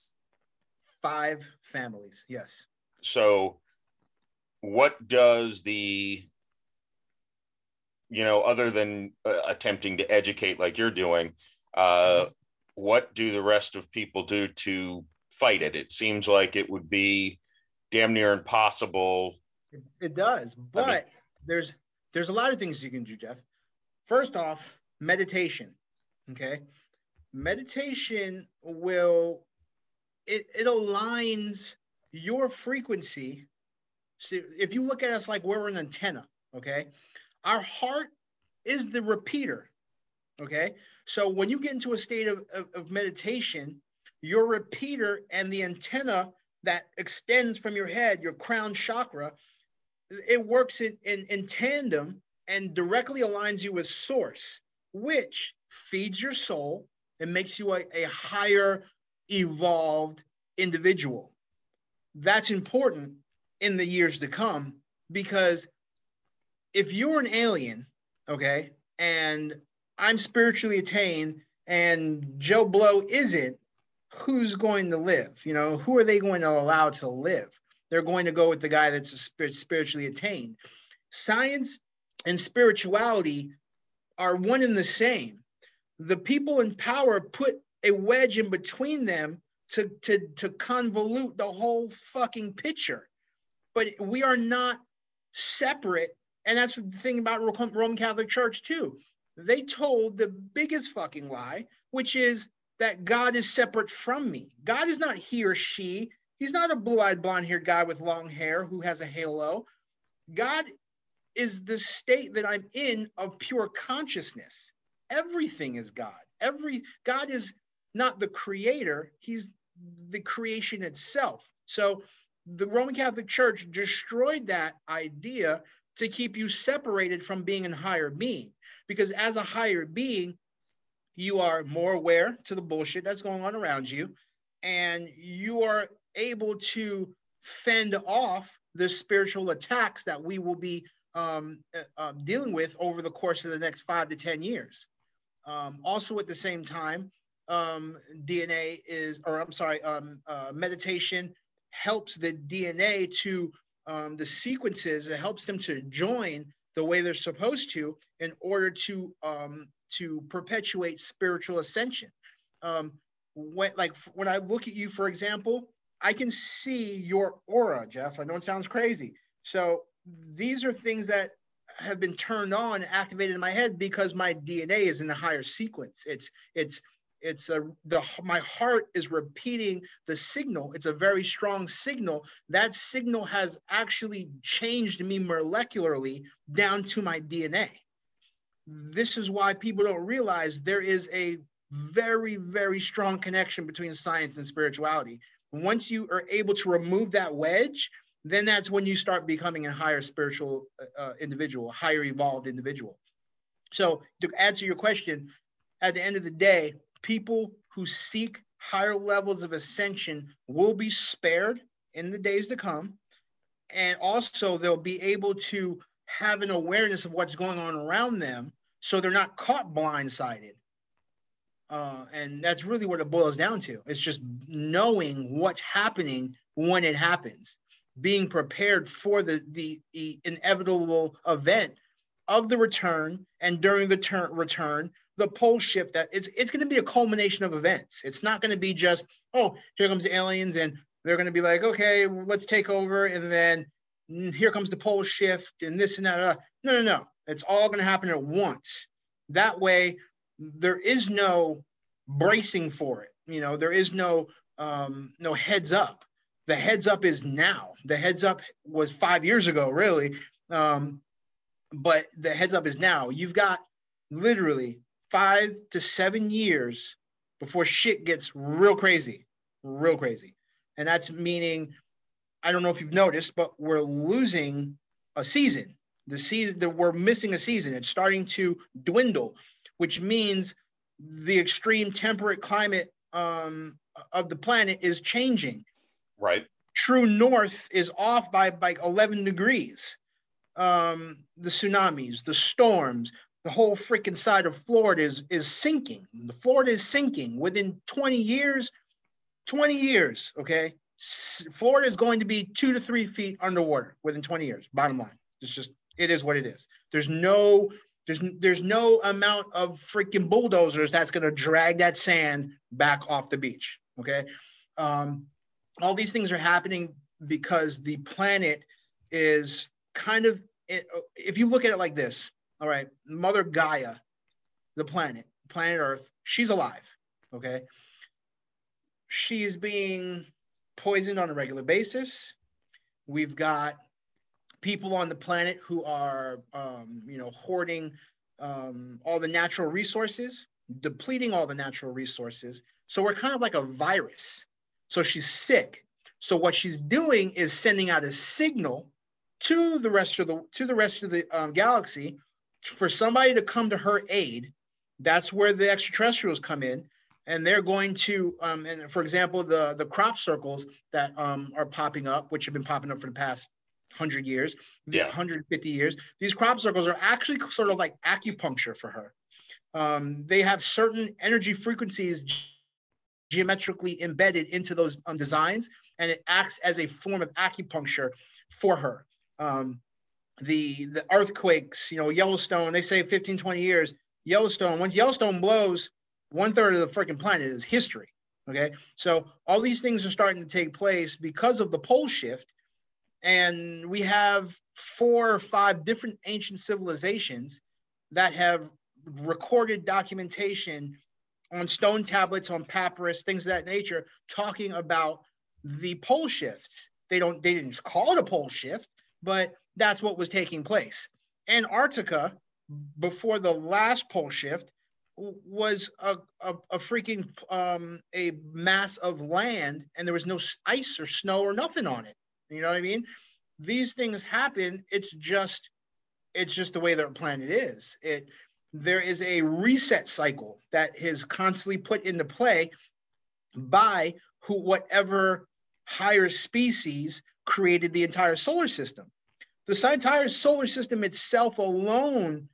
five families. Yes. So what does the you know other than uh, attempting to educate like you're doing uh, mm-hmm. what do the rest of people do to fight it it seems like it would be damn near impossible. It, it does but I mean, there's there's a lot of things you can do jeff. First off meditation okay? Meditation will it, it aligns your frequency. So if you look at us like we're an antenna okay? Our heart is the repeater okay? So when you get into a state of, of, of meditation your repeater and the antenna that extends from your head your crown chakra it works in, in, in tandem and directly aligns you with source which feeds your soul and makes you a, a higher evolved individual. That's important in the years to come because if you're an alien, okay, and I'm spiritually attained and Joe Blow isn't, who's going to live? You know, who are they going to allow to live? They're going to go with the guy that's spiritually attained. Science and spirituality are one and the same the people in power put a wedge in between them to, to, to convolute the whole fucking picture. But we are not separate. And that's the thing about Roman Catholic Church, too. They told the biggest fucking lie, which is that God is separate from me. God is not he or she. He's not a blue eyed, blonde haired guy with long hair who has a halo. God is the state that I'm in of pure consciousness everything is God. Every God is not the creator, he's the creation itself. So the Roman Catholic Church destroyed that idea to keep you separated from being a higher being. Because as a higher being, you are more aware to the bullshit that's going on around you, and you are able to fend off the spiritual attacks that we will be um, uh, uh dealing with over the course of the next five to 10 years. Um, also, at the same time, um, DNA is, or I'm sorry, um, uh, meditation helps the DNA to um, the sequences. It helps them to join the way they're supposed to in order to um, to perpetuate spiritual ascension. Um, when like when I look at you, for example, I can see your aura, Jeff. I know it sounds crazy. So these are things that have been turned on, activated in my head because my DNA is in a higher sequence. It's it's it's a the my heart is repeating the signal. It's a very strong signal. That signal has actually changed me molecularly down to my DNA. This is why people don't realize there is a very very strong connection between science and spirituality. Once you are able to remove that wedge, then that's when you start becoming a higher spiritual uh, uh, individual, higher evolved individual. So to answer your question, at the end of the day, people who seek higher levels of ascension will be spared in the days to come. And also they'll be able to have an awareness of what's going on around them so they're not caught blindsided. Uh, and that's really what it boils down to. It's just knowing what's happening when it happens being prepared for the, the, the inevitable event of the return and during the turn, return the pole shift that it's it's going to be a culmination of events it's not going to be just oh here comes the aliens and they're going to be like okay let's take over and then mm, here comes the pole shift and this and that uh, no no no it's all going to happen at once that way there is no bracing for it you know there is no um no heads up the heads up is now. The heads up was five years ago, really. Um, but the heads up is now. You've got literally five to seven years before shit gets real crazy, real crazy. And that's meaning, I don't know if you've noticed, but we're losing a season. The season that we're missing a season. It's starting to dwindle, which means the extreme temperate climate um, of the planet is changing. Right. True north is off by like 11 degrees. Um, the tsunamis, the storms, the whole freaking side of Florida is is sinking. The Florida is sinking within 20 years. 20 years, okay? Florida is going to be two to three feet underwater within 20 years. Bottom line, it's just it is what it is. There's no there's there's no amount of freaking bulldozers that's going to drag that sand back off the beach. Okay, um, all these things are happening because the planet is kind of if you look at it like this. All right, Mother Gaia, the planet, planet Earth, she's alive. Okay, she's being poisoned on a regular basis. We've got people on the planet who are, um, you know, hoarding um, all the natural resources, depleting all the natural resources. So we're kind of like a virus. So she's sick. So what she's doing is sending out a signal to the rest of the to the rest of the um, galaxy for somebody to come to her aid. That's where the extraterrestrials come in and they're going to um, and for example the the crop circles that um, are popping up which have been popping up for the past 100 years yeah. 150 years these crop circles are actually sort of like acupuncture for her um, they have certain energy frequencies geometrically embedded into those um, designs and it acts as a form of acupuncture for her um, the the earthquakes you know yellowstone they say 15 20 years yellowstone once yellowstone blows one third of the freaking planet is history. Okay. So all these things are starting to take place because of the pole shift. And we have four or five different ancient civilizations that have recorded documentation on stone tablets, on papyrus, things of that nature, talking about the pole shifts. They don't they didn't call it a pole shift, but that's what was taking place. Antarctica, before the last pole shift, was a, a, a freaking um, a mass of land and there was no ice or snow or nothing on it you know what i mean? These things happen. It's just it's just the way the planet is. It there is a reset cycle that is constantly put into play by who whatever higher species created the entire solar system. The entire solar system itself alone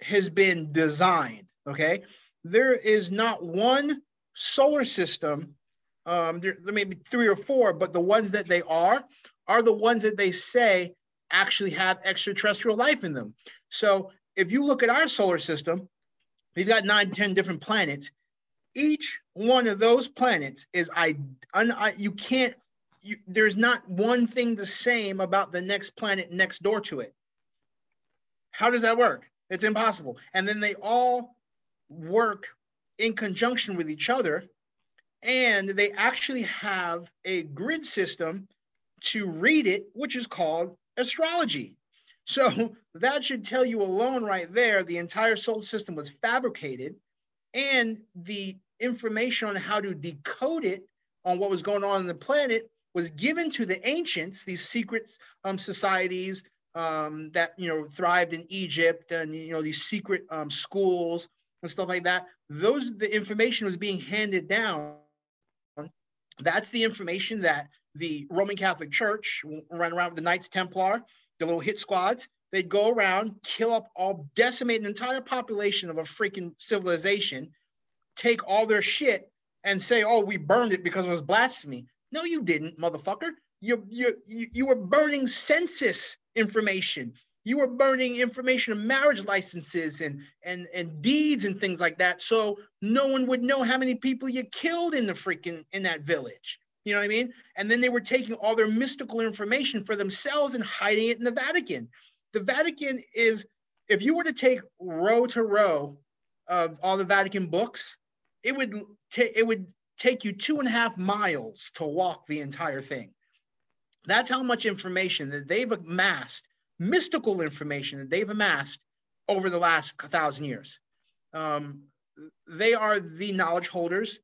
has been designed Okay, there is not one solar system. Um, there, there may be three or four, but the ones that they are are the ones that they say actually have extraterrestrial life in them. So if you look at our solar system, we've got nine, ten different planets. Each one of those planets is I, un, I you can't you, there's not one thing the same about the next planet next door to it. How does that work? It's impossible. And then they all work in conjunction with each other. And they actually have a grid system to read it, which is called astrology. So that should tell you alone right there the entire solar system was fabricated and the information on how to decode it on what was going on in the planet was given to the ancients, these secret um, societies um, that you know thrived in Egypt, and you know these secret um, schools and stuff like that. Those the information was being handed down. That's the information that the Roman Catholic Church ran around with the Knights Templar, the little hit squads. They'd go around, kill up all, decimate an entire population of a freaking civilization, take all their shit, and say, "Oh, we burned it because it was blasphemy." No, you didn't, motherfucker. You you you were burning census information you were burning information of marriage licenses and and and deeds and things like that so no one would know how many people you killed in the freaking in that village. You know what i mean? And then they were taking all their mystical information for themselves and hiding it in the vatican. The vatican is if you were to take row to row of all the vatican books it would take it would take you two and a half miles to walk the entire thing. That's how much information that they've amassed mystical information that they've amassed over the last thousand years. Um, they are the knowledge holders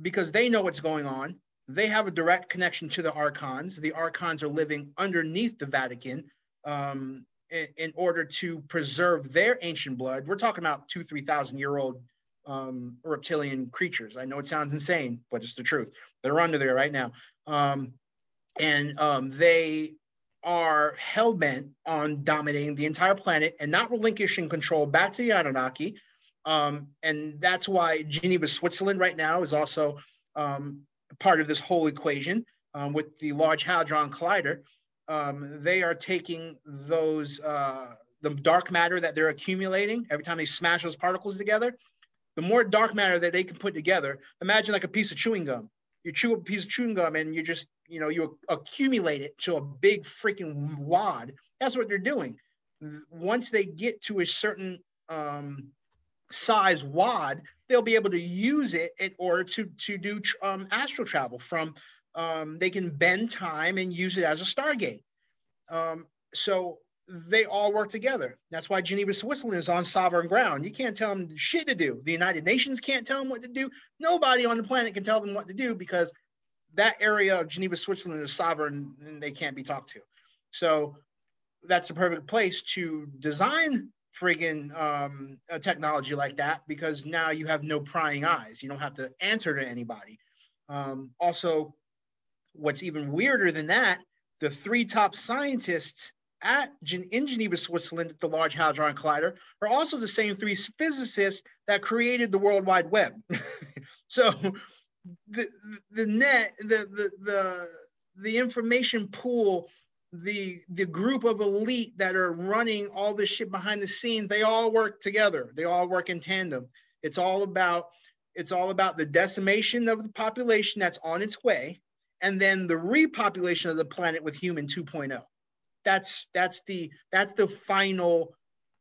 because they know what's going on. They have a direct connection to the archons. The archons are living underneath the Vatican um, in, in, order to preserve their ancient blood. We're talking about two, 3,000 year old um, reptilian creatures. I know it sounds insane, but it's the truth. They're under there right now. Um, and um, they are hell bent on dominating the entire planet and not relinquishing control back to the Anunnaki. Um, and that's why Geneva, Switzerland, right now is also um, part of this whole equation. um, with the Large Hadron Collider, um, they are taking those uh, the dark matter that they're accumulating every time they smash those particles together. The more dark matter that they can put together, imagine like a piece of chewing gum. You chew a piece of chewing gum and you just you know you accumulate it to a big freaking wad. That's what they're doing. Once they get to a certain um, size wad, they'll be able to use it in order to to do um, astral travel from um, they can bend time and use it as a stargate. Um, so they all work together. That's why Geneva, Switzerland is on sovereign ground. You can't tell them shit to do. The United Nations can't tell them what to do. Nobody on the planet can tell them what to do because that area of Geneva, Switzerland is sovereign and they can't be talked to. So that's the perfect place to design friggin' um, a technology like that because now you have no prying eyes. You don't have to answer to anybody. Um, also, what's even weirder than that, the three top scientists at in Geneva, Switzerland, at the Large Hadron Collider, are also the same three physicists that created the World Wide Web. so the the net, the the the the information pool, the the group of elite that are running all this shit behind the scenes, they all work together. They all work in tandem. It's all about it's all about the decimation of the population that's on its way and then the repopulation of the planet with human 2.0 that's that's the that's the final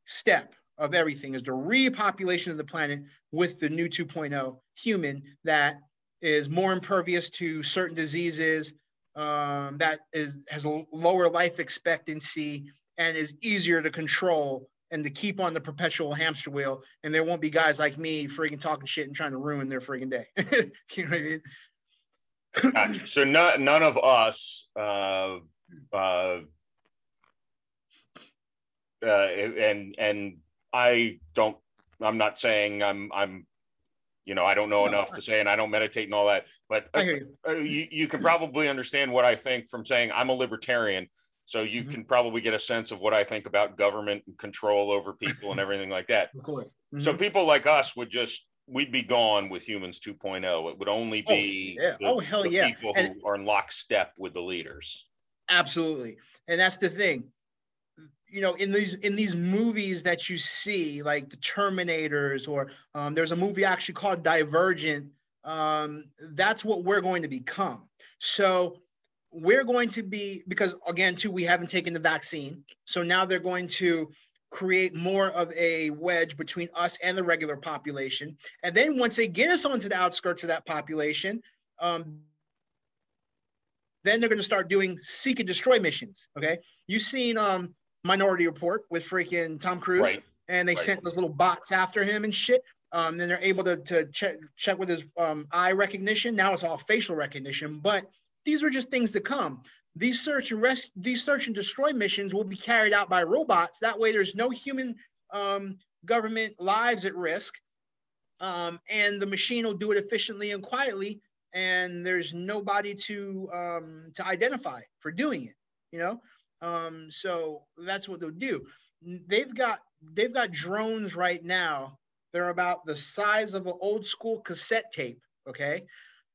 step of everything is the repopulation of the planet with the new 2.0 human that is more impervious to certain diseases um, that is has a lower life expectancy and is easier to control and to keep on the perpetual hamster wheel and there won't be guys like me freaking talking shit and trying to ruin their freaking day you know what i mean gotcha. so none, none of us uh, uh, uh, and and I don't. I'm not saying I'm I'm you know I don't know no, enough to say, and I don't meditate and all that. But uh, you. Uh, you, you can probably understand what I think from saying I'm a libertarian. So you mm-hmm. can probably get a sense of what I think about government and control over people and everything like that. Of course. Mm-hmm. So people like us would just we'd be gone with humans 2.0. It would only oh, be oh, yeah. the, oh hell yeah people and, who are in lockstep with the leaders. Absolutely, and that's the thing you know in these in these movies that you see like the terminators or um, there's a movie actually called divergent um, that's what we're going to become. So we're going to be because again too we haven't taken the vaccine. So now they're going to create more of a wedge between us and the regular population. And then once they get us onto the outskirts of that population um, then they're going to start doing seek and destroy missions okay? You've seen um Minority Report with freaking Tom Cruise, right. and they right. sent those little bots after him and shit. Um, then they're able to, to check check with his um, eye recognition. Now it's all facial recognition, but these are just things to come. These search and rest, these search and destroy missions will be carried out by robots. That way, there's no human um, government lives at risk, um, and the machine will do it efficiently and quietly. And there's nobody to um, to identify for doing it. You know, um, so that's what they'll do. They've got they've got drones right now. They're about the size of an old school cassette tape. Okay,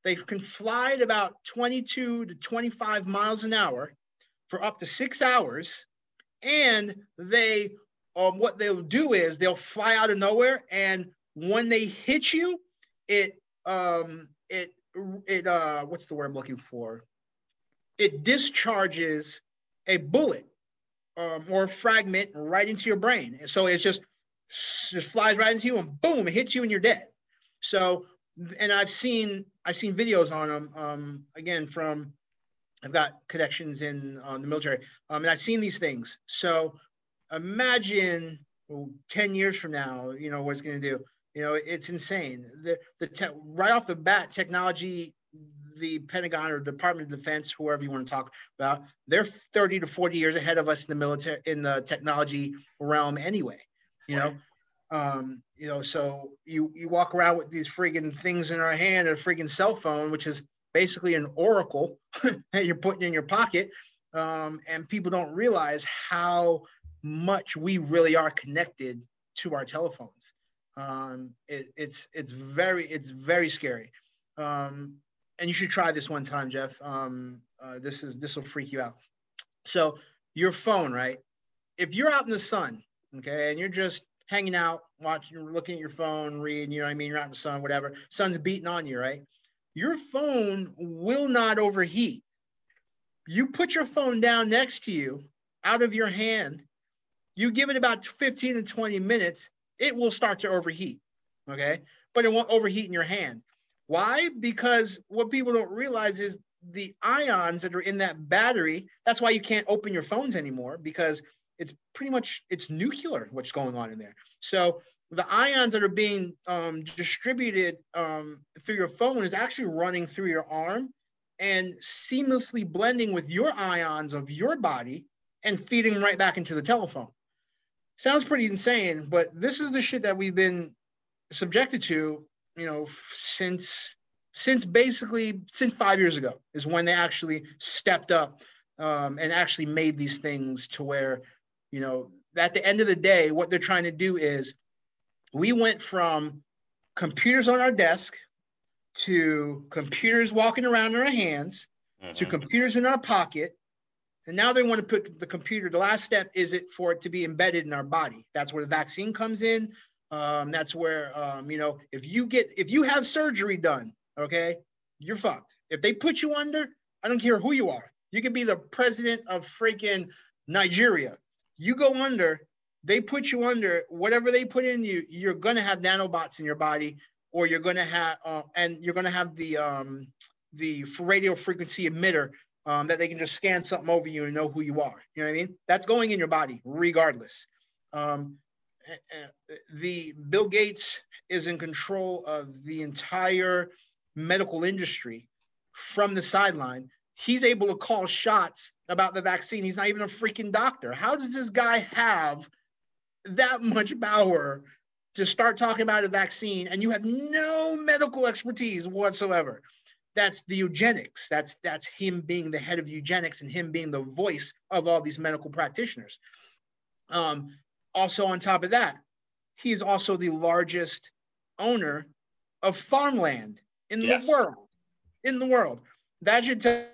they can fly at about 22 to 25 miles an hour for up to six hours, and they um, what they'll do is they'll fly out of nowhere, and when they hit you, it um it it uh what's the word I'm looking for? It discharges a bullet um, or a fragment right into your brain. And So it's just just flies right into you and boom, it hits you and you're dead. So, and I've seen I've seen videos on them um, again from I've got connections in the military, um, and I've seen these things. So imagine well, ten years from now, you know what it's going to do. You know, it's insane. The the te- right off the bat, technology the Pentagon or Department of Defense, whoever you want to talk about, they're 30 to 40 years ahead of us in the military, in the technology realm anyway. You know, um, you know, so you you walk around with these friggin' things in our hand, a friggin' cell phone, which is basically an oracle that you're putting in your pocket, um, and people don't realize how much we really are connected to our telephones. Um, it, it's it's very it's very scary. Um, and you should try this one time, Jeff. Um, uh, this is this will freak you out. So your phone, right? If you're out in the sun, okay, and you're just hanging out, watching, looking at your phone, reading, you know what I mean? You're out in the sun, whatever. Sun's beating on you, right? Your phone will not overheat. You put your phone down next to you, out of your hand. You give it about 15 to 20 minutes, it will start to overheat. Okay. But it won't overheat in your hand. Why? Because what people don't realize is the ions that are in that battery. That's why you can't open your phones anymore because it's pretty much it's nuclear what's going on in there. So the ions that are being um, distributed um, through your phone is actually running through your arm and seamlessly blending with your ions of your body and feeding right back into the telephone. Sounds pretty insane, but this is the shit that we've been subjected to, you know, since since basically since five years ago is when they actually stepped up um, and actually made these things to where, you know, at the end of the day, what they're trying to do is we went from computers on our desk to computers walking around in our hands mm-hmm. to computers in our pocket. And now they want to put the computer the last step is it for it to be embedded in our body. That's where the vaccine comes in um, that's where um, you know if you get if you have surgery done okay you're fucked. If they put you under i don't care who you are. You could be the president of freaking nigeria. You go under they put you under whatever they put in you you're to have nanobots in your body or you're to have uh, and you're to have the um, the radio frequency emitter um, that they can just scan something over you and know who you are. You know what i mean? That's going in your body regardless. Um, the bill gates is in control of the entire medical industry from the sideline he's able to call shots about the vaccine he's not even a freaking doctor how does this guy have that much power to start talking about a vaccine and you have no medical expertise whatsoever. That's the eugenics. That's that's him being the head of eugenics and him being the voice of all these medical practitioners. Um, also, on top of that, he is also the largest owner of farmland in yes. the world. In the world, that should tell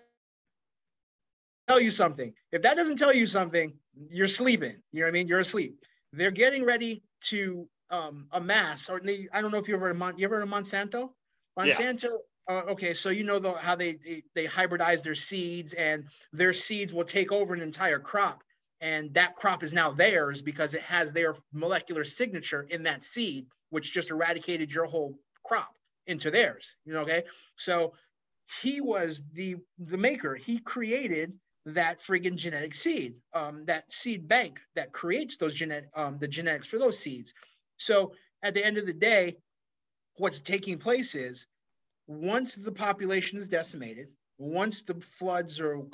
you something. If that doesn't tell you something, you're sleeping. You know what I mean? You're asleep. They're getting ready to um, amass, or they, I don't know if you ever Mon- you ever heard of Monsanto? Monsanto. Yeah. Uh, okay, so you know the, how they, they they hybridize their seeds, and their seeds will take over an entire crop, and that crop is now theirs because it has their molecular signature in that seed, which just eradicated your whole crop into theirs. You know, okay. So he was the the maker. He created that friggin' genetic seed, um, that seed bank that creates those genetic um, the genetics for those seeds. So at the end of the day, what's taking place is once the population is decimated, once the floods or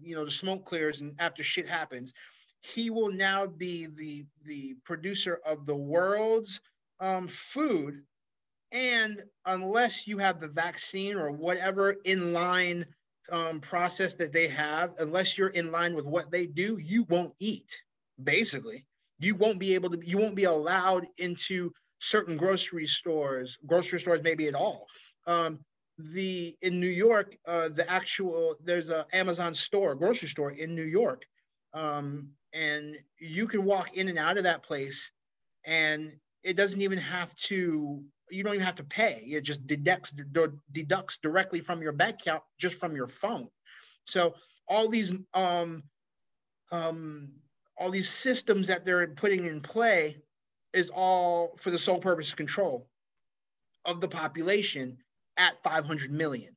you know the smoke clears and after shit happens, he will now be the the producer of the world's um, food. And unless you have the vaccine or whatever in line um, process that they have, unless you're in line with what they do, you won't eat. Basically, you won't be able to you won't be allowed into certain grocery stores grocery stores maybe at all um, the in new york uh, the actual there's a amazon store grocery store in new york um, and you can walk in and out of that place and it doesn't even have to you don't even have to pay. It just deducts deducts directly from your bank account just from your phone. So all these um, um, all these systems that they're putting in play is all for the sole purpose of control of the population at 500 million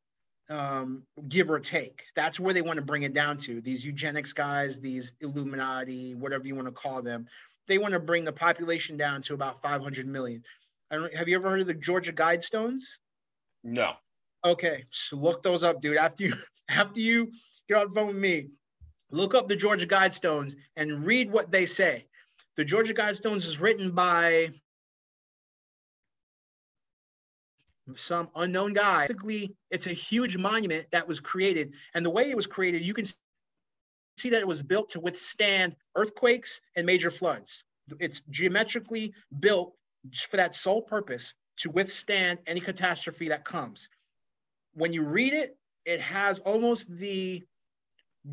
um, give or take. That's where they want to bring it down to these eugenics guys these illuminati whatever you want to call them. They want to bring the population down to about 500 million. Have you ever heard of the georgia guidestones? No. Okay so look those up dude. After you after you get on the phone with me look up the Georgia Guidestones and read what they say. The Georgia Guidestones is written by some unknown guy. Basically, it's a huge monument that was created. And the way it was created, you can see that it was built to withstand earthquakes and major floods. It's geometrically built for that sole purpose to withstand any catastrophe that comes. when you read it, it has almost the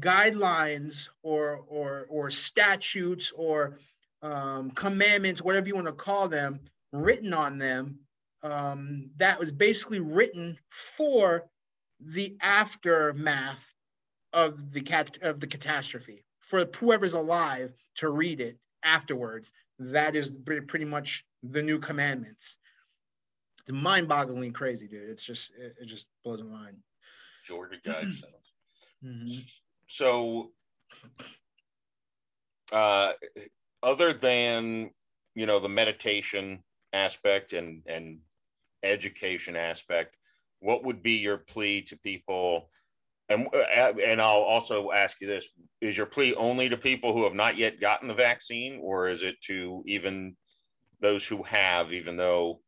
guidelines or or or statutes or um, commandments, whatever you want to call them, written on them. Um, that was basically written for the aftermath of the cat of the catastrophe for whoever's alive to read it afterwards. That is pretty much the new commandments. It's mind-boggling crazy, dude. It's just it, it just blows my mind. Georgia Guidestones. mm-hmm. So, uh, other than you know the meditation aspect and and education aspect, what would be your plea to people? And and I'll also ask you this: Is your plea only to people who have not yet gotten the vaccine, or is it to even those who have, even though?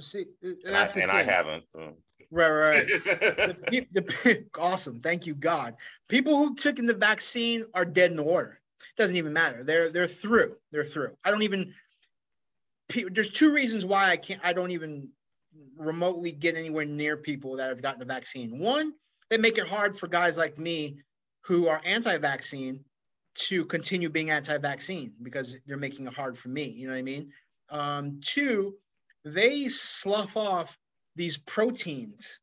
See, and, I, and I, haven't. So. Right, right. the, the, awesome. Thank you, God. People who took in the vaccine are dead in the water. It doesn't even matter. They're they're through. They're through. I don't even. There's two reasons why I can't. I don't even remotely get anywhere near people that have gotten the vaccine. One, they make it hard for guys like me who are anti-vaccine to continue being anti-vaccine because they're making it hard for me. You know what I mean? Um, two, they slough off these proteins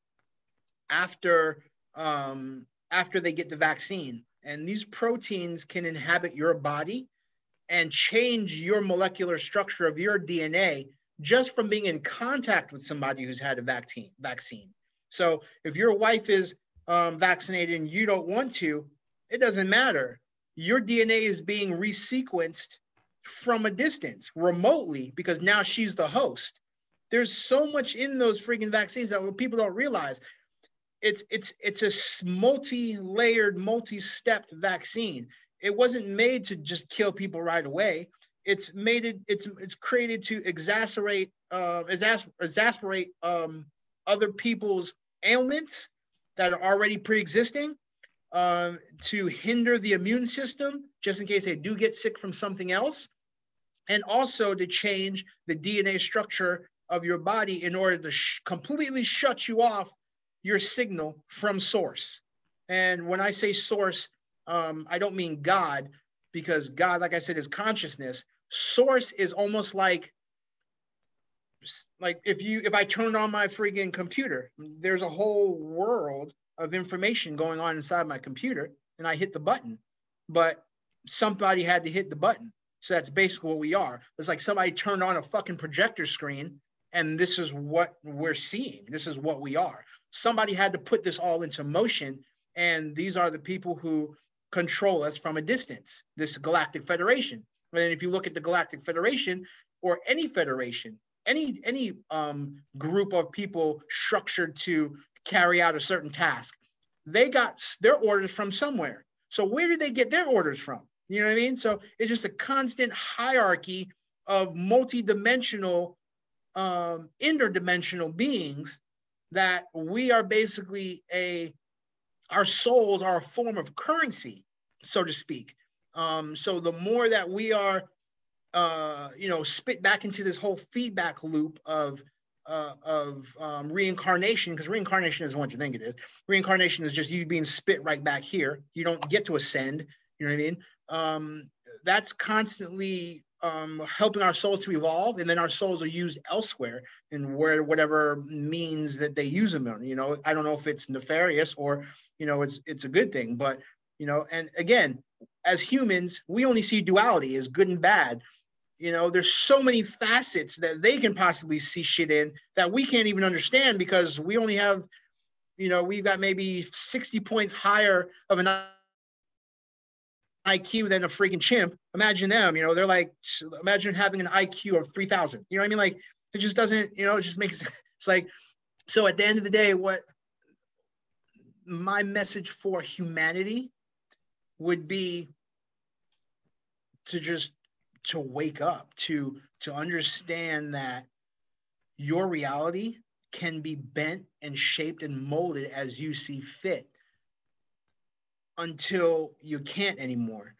after um, after they get the vaccine, and these proteins can inhabit your body and change your molecular structure of your DNA just from being in contact with somebody who's had a vaccine. Vaccine. So if your wife is um, vaccinated and you don't want to, it doesn't matter. Your DNA is being resequenced from a distance, remotely, because now she's the host. There's so much in those freaking vaccines that people don't realize. It's it's it's a multi-layered, multi-stepped vaccine. It wasn't made to just kill people right away. It's made it. It's it's created to exacerbate uh, exas- exasperate um, other people's ailments that are already pre-existing um, to hinder the immune system just in case they do get sick from something else and also to change the dna structure of your body in order to sh- completely shut you off your signal from source. And when I say source, um, I don't mean God, because God, like I said, is consciousness. Source is almost like like if you if I turn on my freaking computer, there's a whole world of information going on inside my computer, and I hit the button, but somebody had to hit the button. So that's basically what we are. It's like somebody turned on a fucking projector screen and this is what we're seeing this is what we are somebody had to put this all into motion and these are the people who control us from a distance this galactic federation. And if you look at the galactic federation or any federation any any um, group of people structured to carry out a certain task they got their orders from somewhere. So where did they get their orders from? You know what i mean? So it's just a constant hierarchy of multidimensional, um, interdimensional beings that we are basically a our souls are a form of currency so to speak. Um, so the more that we are uh, you know spit back into this whole feedback loop of uh, of um, reincarnation because reincarnation isn't what you think it is. Reincarnation is just you being spit right back here. You don't get to ascend. You know what i mean? Um, that's constantly um, helping our souls to evolve, and then our souls are used elsewhere in where whatever means that they use them in. You know, I don't know if it's nefarious or you know it's it's a good thing, but you know, and again, as humans, we only see duality as good and bad. You know, there's so many facets that they can possibly see shit in that we can't even understand because we only have, you know, we've got maybe 60 points higher of an IQ than a freaking chimp. Imagine them, you know, they're like, imagine having an IQ of 3000. You know what I mean? Like, it just doesn't, you know, it just makes, it's like, so at the end of the day, what my message for humanity would be to just to wake up to to understand that your reality can be bent and shaped and molded as you see fit until you can't anymore.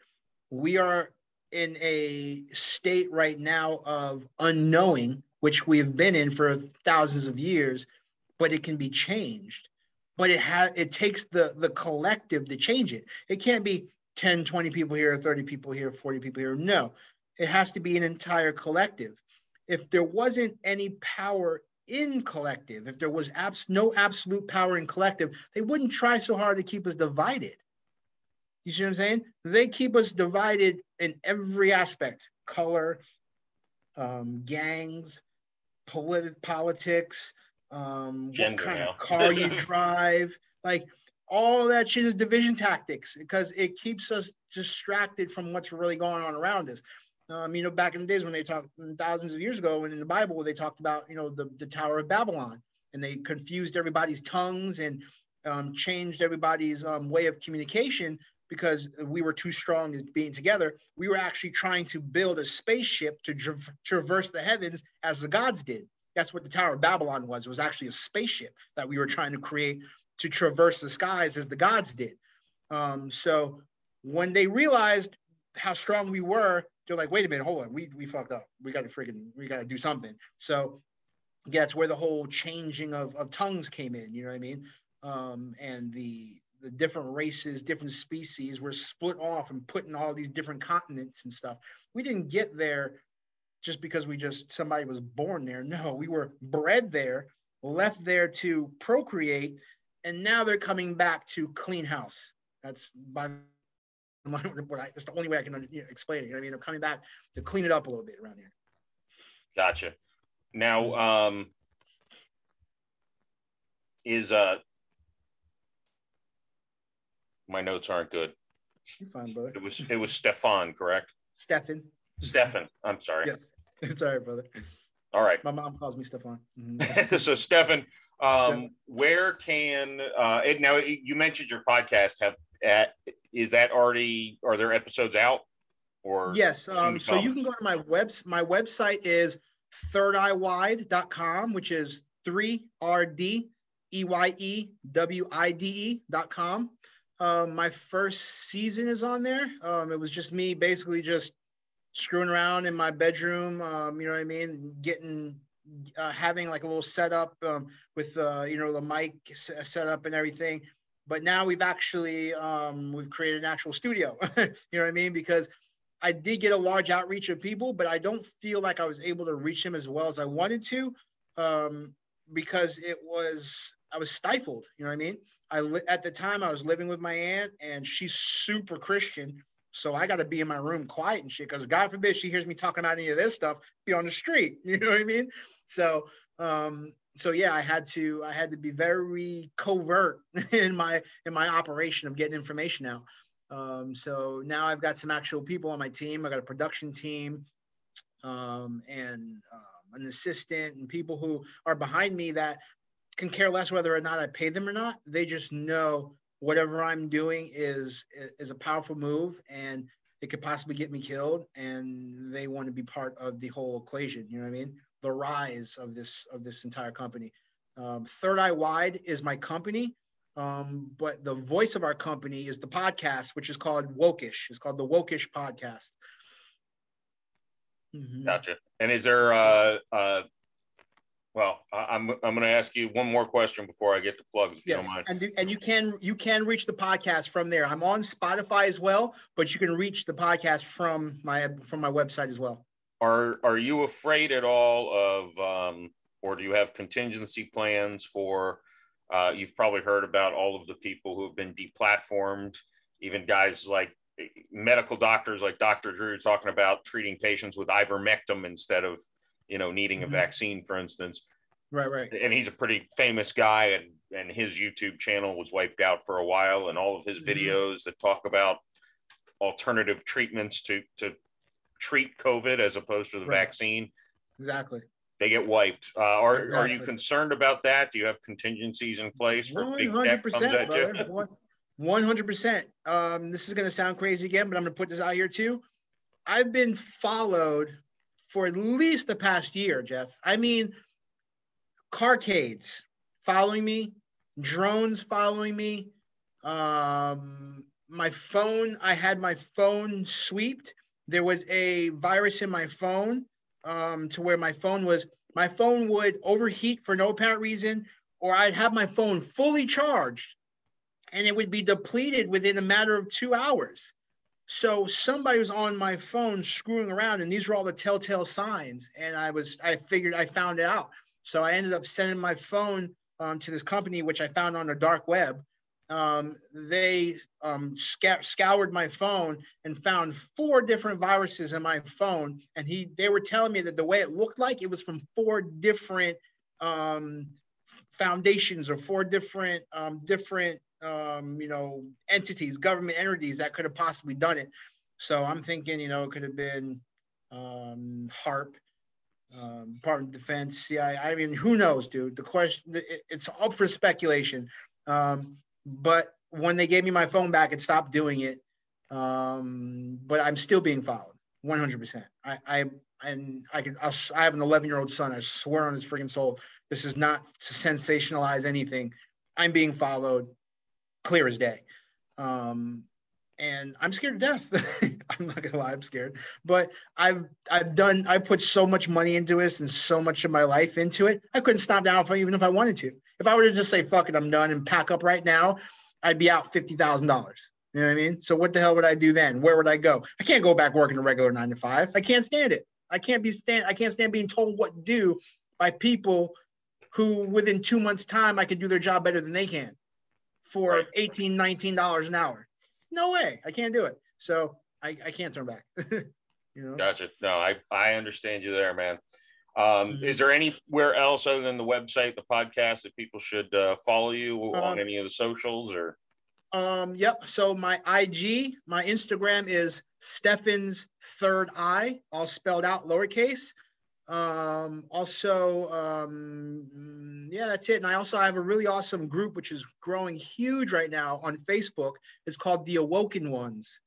We are in a state right now of unknowing, which we have been in for thousands of years, but it can be changed. But it has it takes the the collective to change it. It can't be 10, 20 people here, 30 people here, 40 people here. No, it has to be an entire collective. If there wasn't any power in collective, if there was abs- no absolute power in collective, they wouldn't try so hard to keep us divided. You see what I'm saying? They keep us divided in every aspect color, um, gangs, polit- politics, um, what kind of car you drive. Like all that shit is division tactics because it keeps us distracted from what's really going on around us. Um, you know, back in the days when they talked thousands of years ago, and in the Bible, they talked about, you know, the, the Tower of Babylon, and they confused everybody's tongues and um, changed everybody's um, way of communication because we were too strong as being together. We were actually trying to build a spaceship to tra- traverse the heavens as the gods did. That's what the Tower of Babylon was. It was actually a spaceship that we were trying to create to traverse the skies as the gods did. Um, so when they realized how strong we were, they're like, wait a minute, hold on, we we fucked up. We got to freaking, we got to do something. So yeah, it's where the whole changing of, of tongues came in. You know what I mean? Um, and the the different races, different species were split off and put in all these different continents and stuff. We didn't get there just because we just somebody was born there. No, we were bred there, left there to procreate, and now they're coming back to clean house. That's by my report. That's the only way I can you know, explain it. You know what I mean? They're coming back to clean it up a little bit around here. Gotcha. Now, um, is uh, my notes aren't good. You're fine, brother. It was it was Stefan, correct? Stefan. Stefan. I'm sorry. Yes. It's all right, brother. All right. My mom calls me Stefan. Mm-hmm. so, Stefan, um, yeah. where can uh, it, now? You mentioned your podcast. Have at, is that already? Are there episodes out? Or yes. Um, so you can go to my webs. My website is thirdeyewide.com, which is three R D E Y E W I D E dot com. Um, my first season is on there. Um, it was just me basically just screwing around in my bedroom, um, you know what I mean? Getting, uh, having like a little setup um, with, uh, you know, the mic set up and everything. But now we've actually, um, we've created an actual studio, you know what I mean? Because I did get a large outreach of people, but I don't feel like I was able to reach them as well as I wanted to um, because it was, I was stifled, you know what I mean? I at the time I was living with my aunt, and she's super Christian. So I got to be in my room quiet and shit because God forbid she hears me talking about any of this stuff, be on the street. You know what I mean? So, um, so yeah, I had to I had to be very covert in my in my operation of getting information out. Um, so now I've got some actual people on my team. I got a production team um, and um, an assistant and people who are behind me that can care less whether or not I pay them or not. They just know whatever I'm doing is is a powerful move and it could possibly get me killed and they want to be part of the whole equation. You know what i mean? The rise of this of this entire company. Um, third eye wide is my company um, but the voice of our company is the podcast which is called wokish. It's called the wokish podcast. Mm-hmm. gotcha. And is there uh, uh well, I'm I'm going to ask you one more question before I get to plugs, if yes. you don't mind. And and you can you can reach the podcast from there. I'm on Spotify as well, but you can reach the podcast from my from my website as well. Are are you afraid at all of, um, or do you have contingency plans for? Uh, you've probably heard about all of the people who have been deplatformed, even guys like medical doctors like Dr. Drew talking about treating patients with ivermectin instead of you know, needing a mm-hmm. vaccine, for instance. Right, right. And he's a pretty famous guy, and and his YouTube channel was wiped out for a while, and all of his mm-hmm. videos that talk about alternative treatments to to treat COVID as opposed to the right. vaccine. Exactly. They get wiped. Uh, are exactly. are you concerned about that? Do you have contingencies in place for 100%, big tech comes at you? One hundred percent. Um, this is going to sound crazy again, but I'm going to put this out here too. I've been followed for at least the past year, Jeff. I mean, carcades following me, drones following me. Um, my phone, I had my phone swept. There was a virus in my phone um, to where my phone was, my phone would overheat for no apparent reason or I'd have my phone fully charged and it would be depleted within a matter of two hours. So somebody was on my phone screwing around, and these were all the telltale signs. And I was, I figured, I found it out. So I ended up sending my phone um, to this company, which I found on the dark web. Um, they um, sc- scoured my phone and found four different viruses in my phone. And he, they were telling me that the way it looked like it was from four different um, foundations or four different um, different um, you know entities, government entities that could have possibly done it. So I'm thinking, you know, it could have been um, HAARP, um, Department of Defense, CIA. I mean, who knows, dude? The question, it's up for speculation. Um, but when they gave me my phone back, it stopped doing it. Um, but I'm still being followed, 100%. I, I and I can, I'll, I have an 11 year old son. I swear on his freaking soul, this is not to sensationalize anything. I'm being followed, clear as day. Um, and I'm scared to death. I'm not gonna lie, I'm scared. But I've I've done I put so much money into this and so much of my life into it. I couldn't stop now if even if I wanted to. If I were to just say fuck it, I'm done and pack up right now, I'd be out fifty thousand dollars. You know what I mean? So what the hell would I do then? Where would I go? I can't go back working a regular nine to five. I can't stand it. I can't be stand. I can't stand being told what to do by people who, within two months' time, I could do their job better than they can for right. 18 19 dollars an hour. No way. I can't do it. So i, I can't turn back. You know? Gotcha. No i i understand you there man. Um, mm-hmm. is there anywhere else other than the website the podcast that people should uh, follow you um, on any of the socials or? um yep. So my ig my instagram is stefan's third eye all spelled out lowercase um, also, um, yeah, that's it. And I also have a really awesome group which is growing huge right now on Facebook. It's called the Awoken Ones.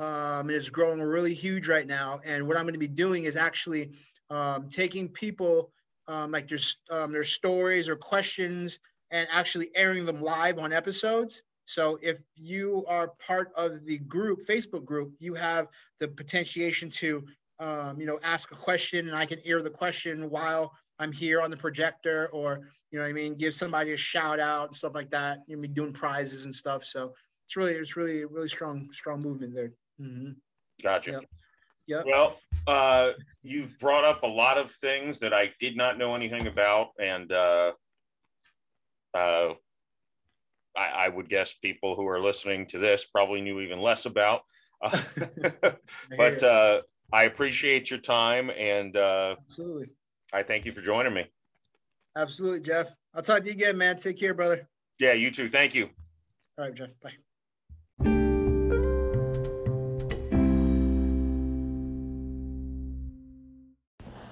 Um, it's growing really huge right now. And what I'm going to be doing is actually um, taking people um, like their um, their stories or questions and actually airing them live on episodes. So if you are part of the group, Facebook group, you have the potentiation to um, you know, ask a question and I can hear the question while I'm here on the projector or, you know I mean, give somebody a shout out and stuff like that. You know, be doing prizes and stuff. So it's really, it's really, really strong, strong movement there. Mm-hmm. Gotcha. Yep. Yep. Well, uh, you've brought up a lot of things that I did not know anything about. And, uh, uh, I, I would guess people who are listening to this probably knew even less about. but uh, I appreciate your time and uh, absolutely. I thank you for joining me. Absolutely, Jeff. I'll talk to you again, man. Take care, brother. Yeah, you too. Thank you. All right, Jeff. Bye.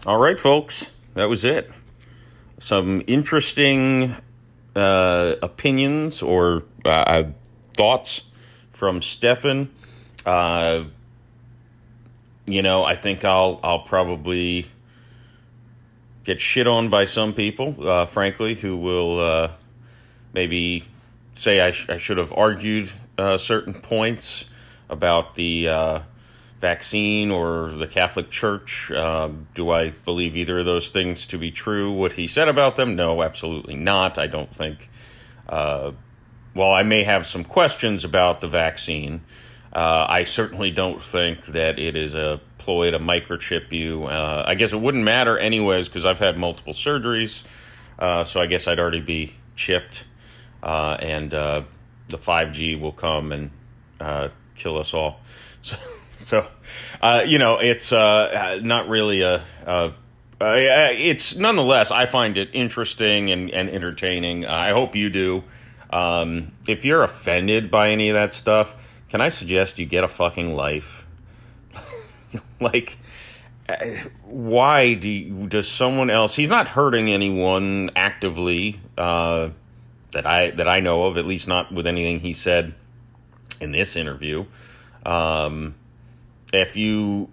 All right, folks. That was it. Some interesting uh, opinions or uh, thoughts from Stefan. Uh, you know, I think I'll I'll probably get shit on by some people, uh, frankly, who will uh, maybe say I, sh- I, should have argued uh, certain points about the uh, vaccine or the Catholic Church. Um, do I believe either of those things to be true? What he said about them? No, absolutely not. I don't think. Uh, well, I may have some questions about the vaccine. Uh, I certainly don't think that it is a ploy to microchip you. Uh, I guess it wouldn't matter anyways because I've had multiple surgeries, uh, so I guess I'd already be chipped, uh, and uh, the five G will come and uh, kill us all. So, so you know, it's not really a. a it's nonetheless, I find it interesting and, and entertaining. I hope you do. Um, if you're offended by any of that stuff, can I suggest you get a fucking life? like, why do you, does someone else? He's not hurting anyone actively uh, that I that I know of, at least not with anything he said in this interview. Um, if you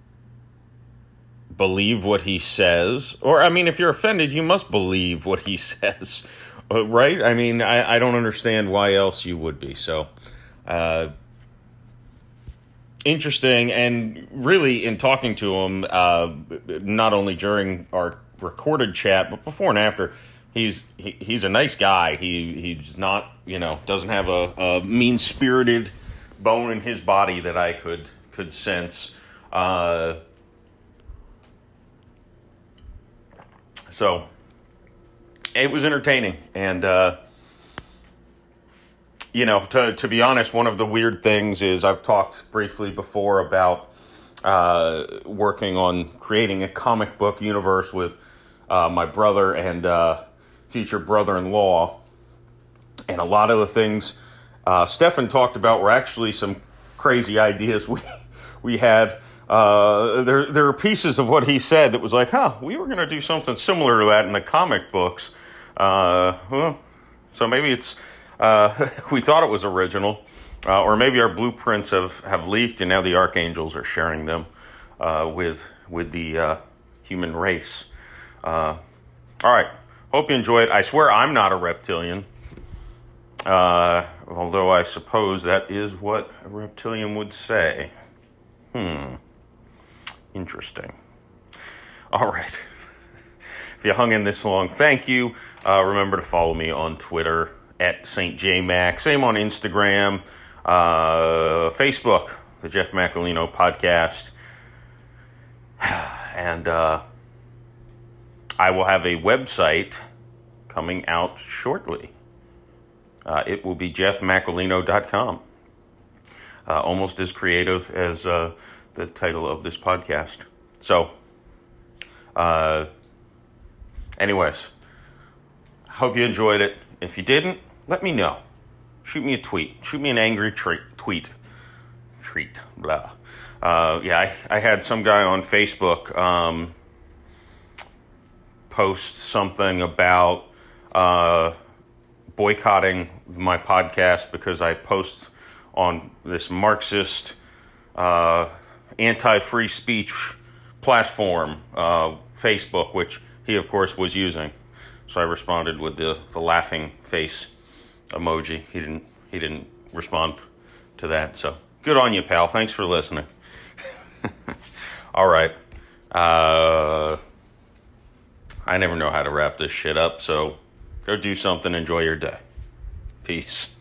believe what he says, or I mean, if you're offended, you must believe what he says, right? I mean, I, I don't understand why else you would be. So, uh, interesting and really in talking to him uh, not only during our recorded chat but before and after he's he, he's a nice guy. He he's not you know doesn't have a, a mean spirited bone in his body that I could could sense. Uh, so it was entertaining and. Uh, you know, to to be honest, one of the weird things is I've talked briefly before about uh, working on creating a comic book universe with uh, my brother and uh, future brother-in-law, and a lot of the things uh, Stefan talked about were actually some crazy ideas we we had. Uh, there there are pieces of what he said that was like, huh, we were going to do something similar to that in the comic books. Uh, well, so maybe it's uh, we thought it was original, uh, or maybe our blueprints have, have leaked, and now the archangels are sharing them uh, with with the uh, human race. Uh, all right, hope you enjoy it. I swear I'm not a reptilian, uh, although I suppose that is what a reptilian would say. Hmm, interesting. All right. If you hung in this long, thank you. remember to follow me on Twitter at St. J Mac. Same on Instagram, uh, Facebook, the Jeff Macolino podcast. And uh, I will have a website coming out shortly. Uh, it will be jeffmacolino.com. Uh, almost as creative as uh, the title of this podcast. So, uh, anyways, hope you enjoyed it. If you didn't, let me know. Shoot me a tweet. Shoot me an angry tre- tweet. Treat. Blah. Uh, yeah, I, I, had some guy on Facebook um, post something about uh, boycotting my podcast because I post on this Marxist, uh, anti free speech platform, uh, Facebook, which he, of course, was using. So I responded with the, the laughing face emoji. He didn't he didn't respond to that. So good on you, pal. Thanks for listening. All right. Uh, I never know how to wrap this shit up, so go do something. Enjoy your day. Peace.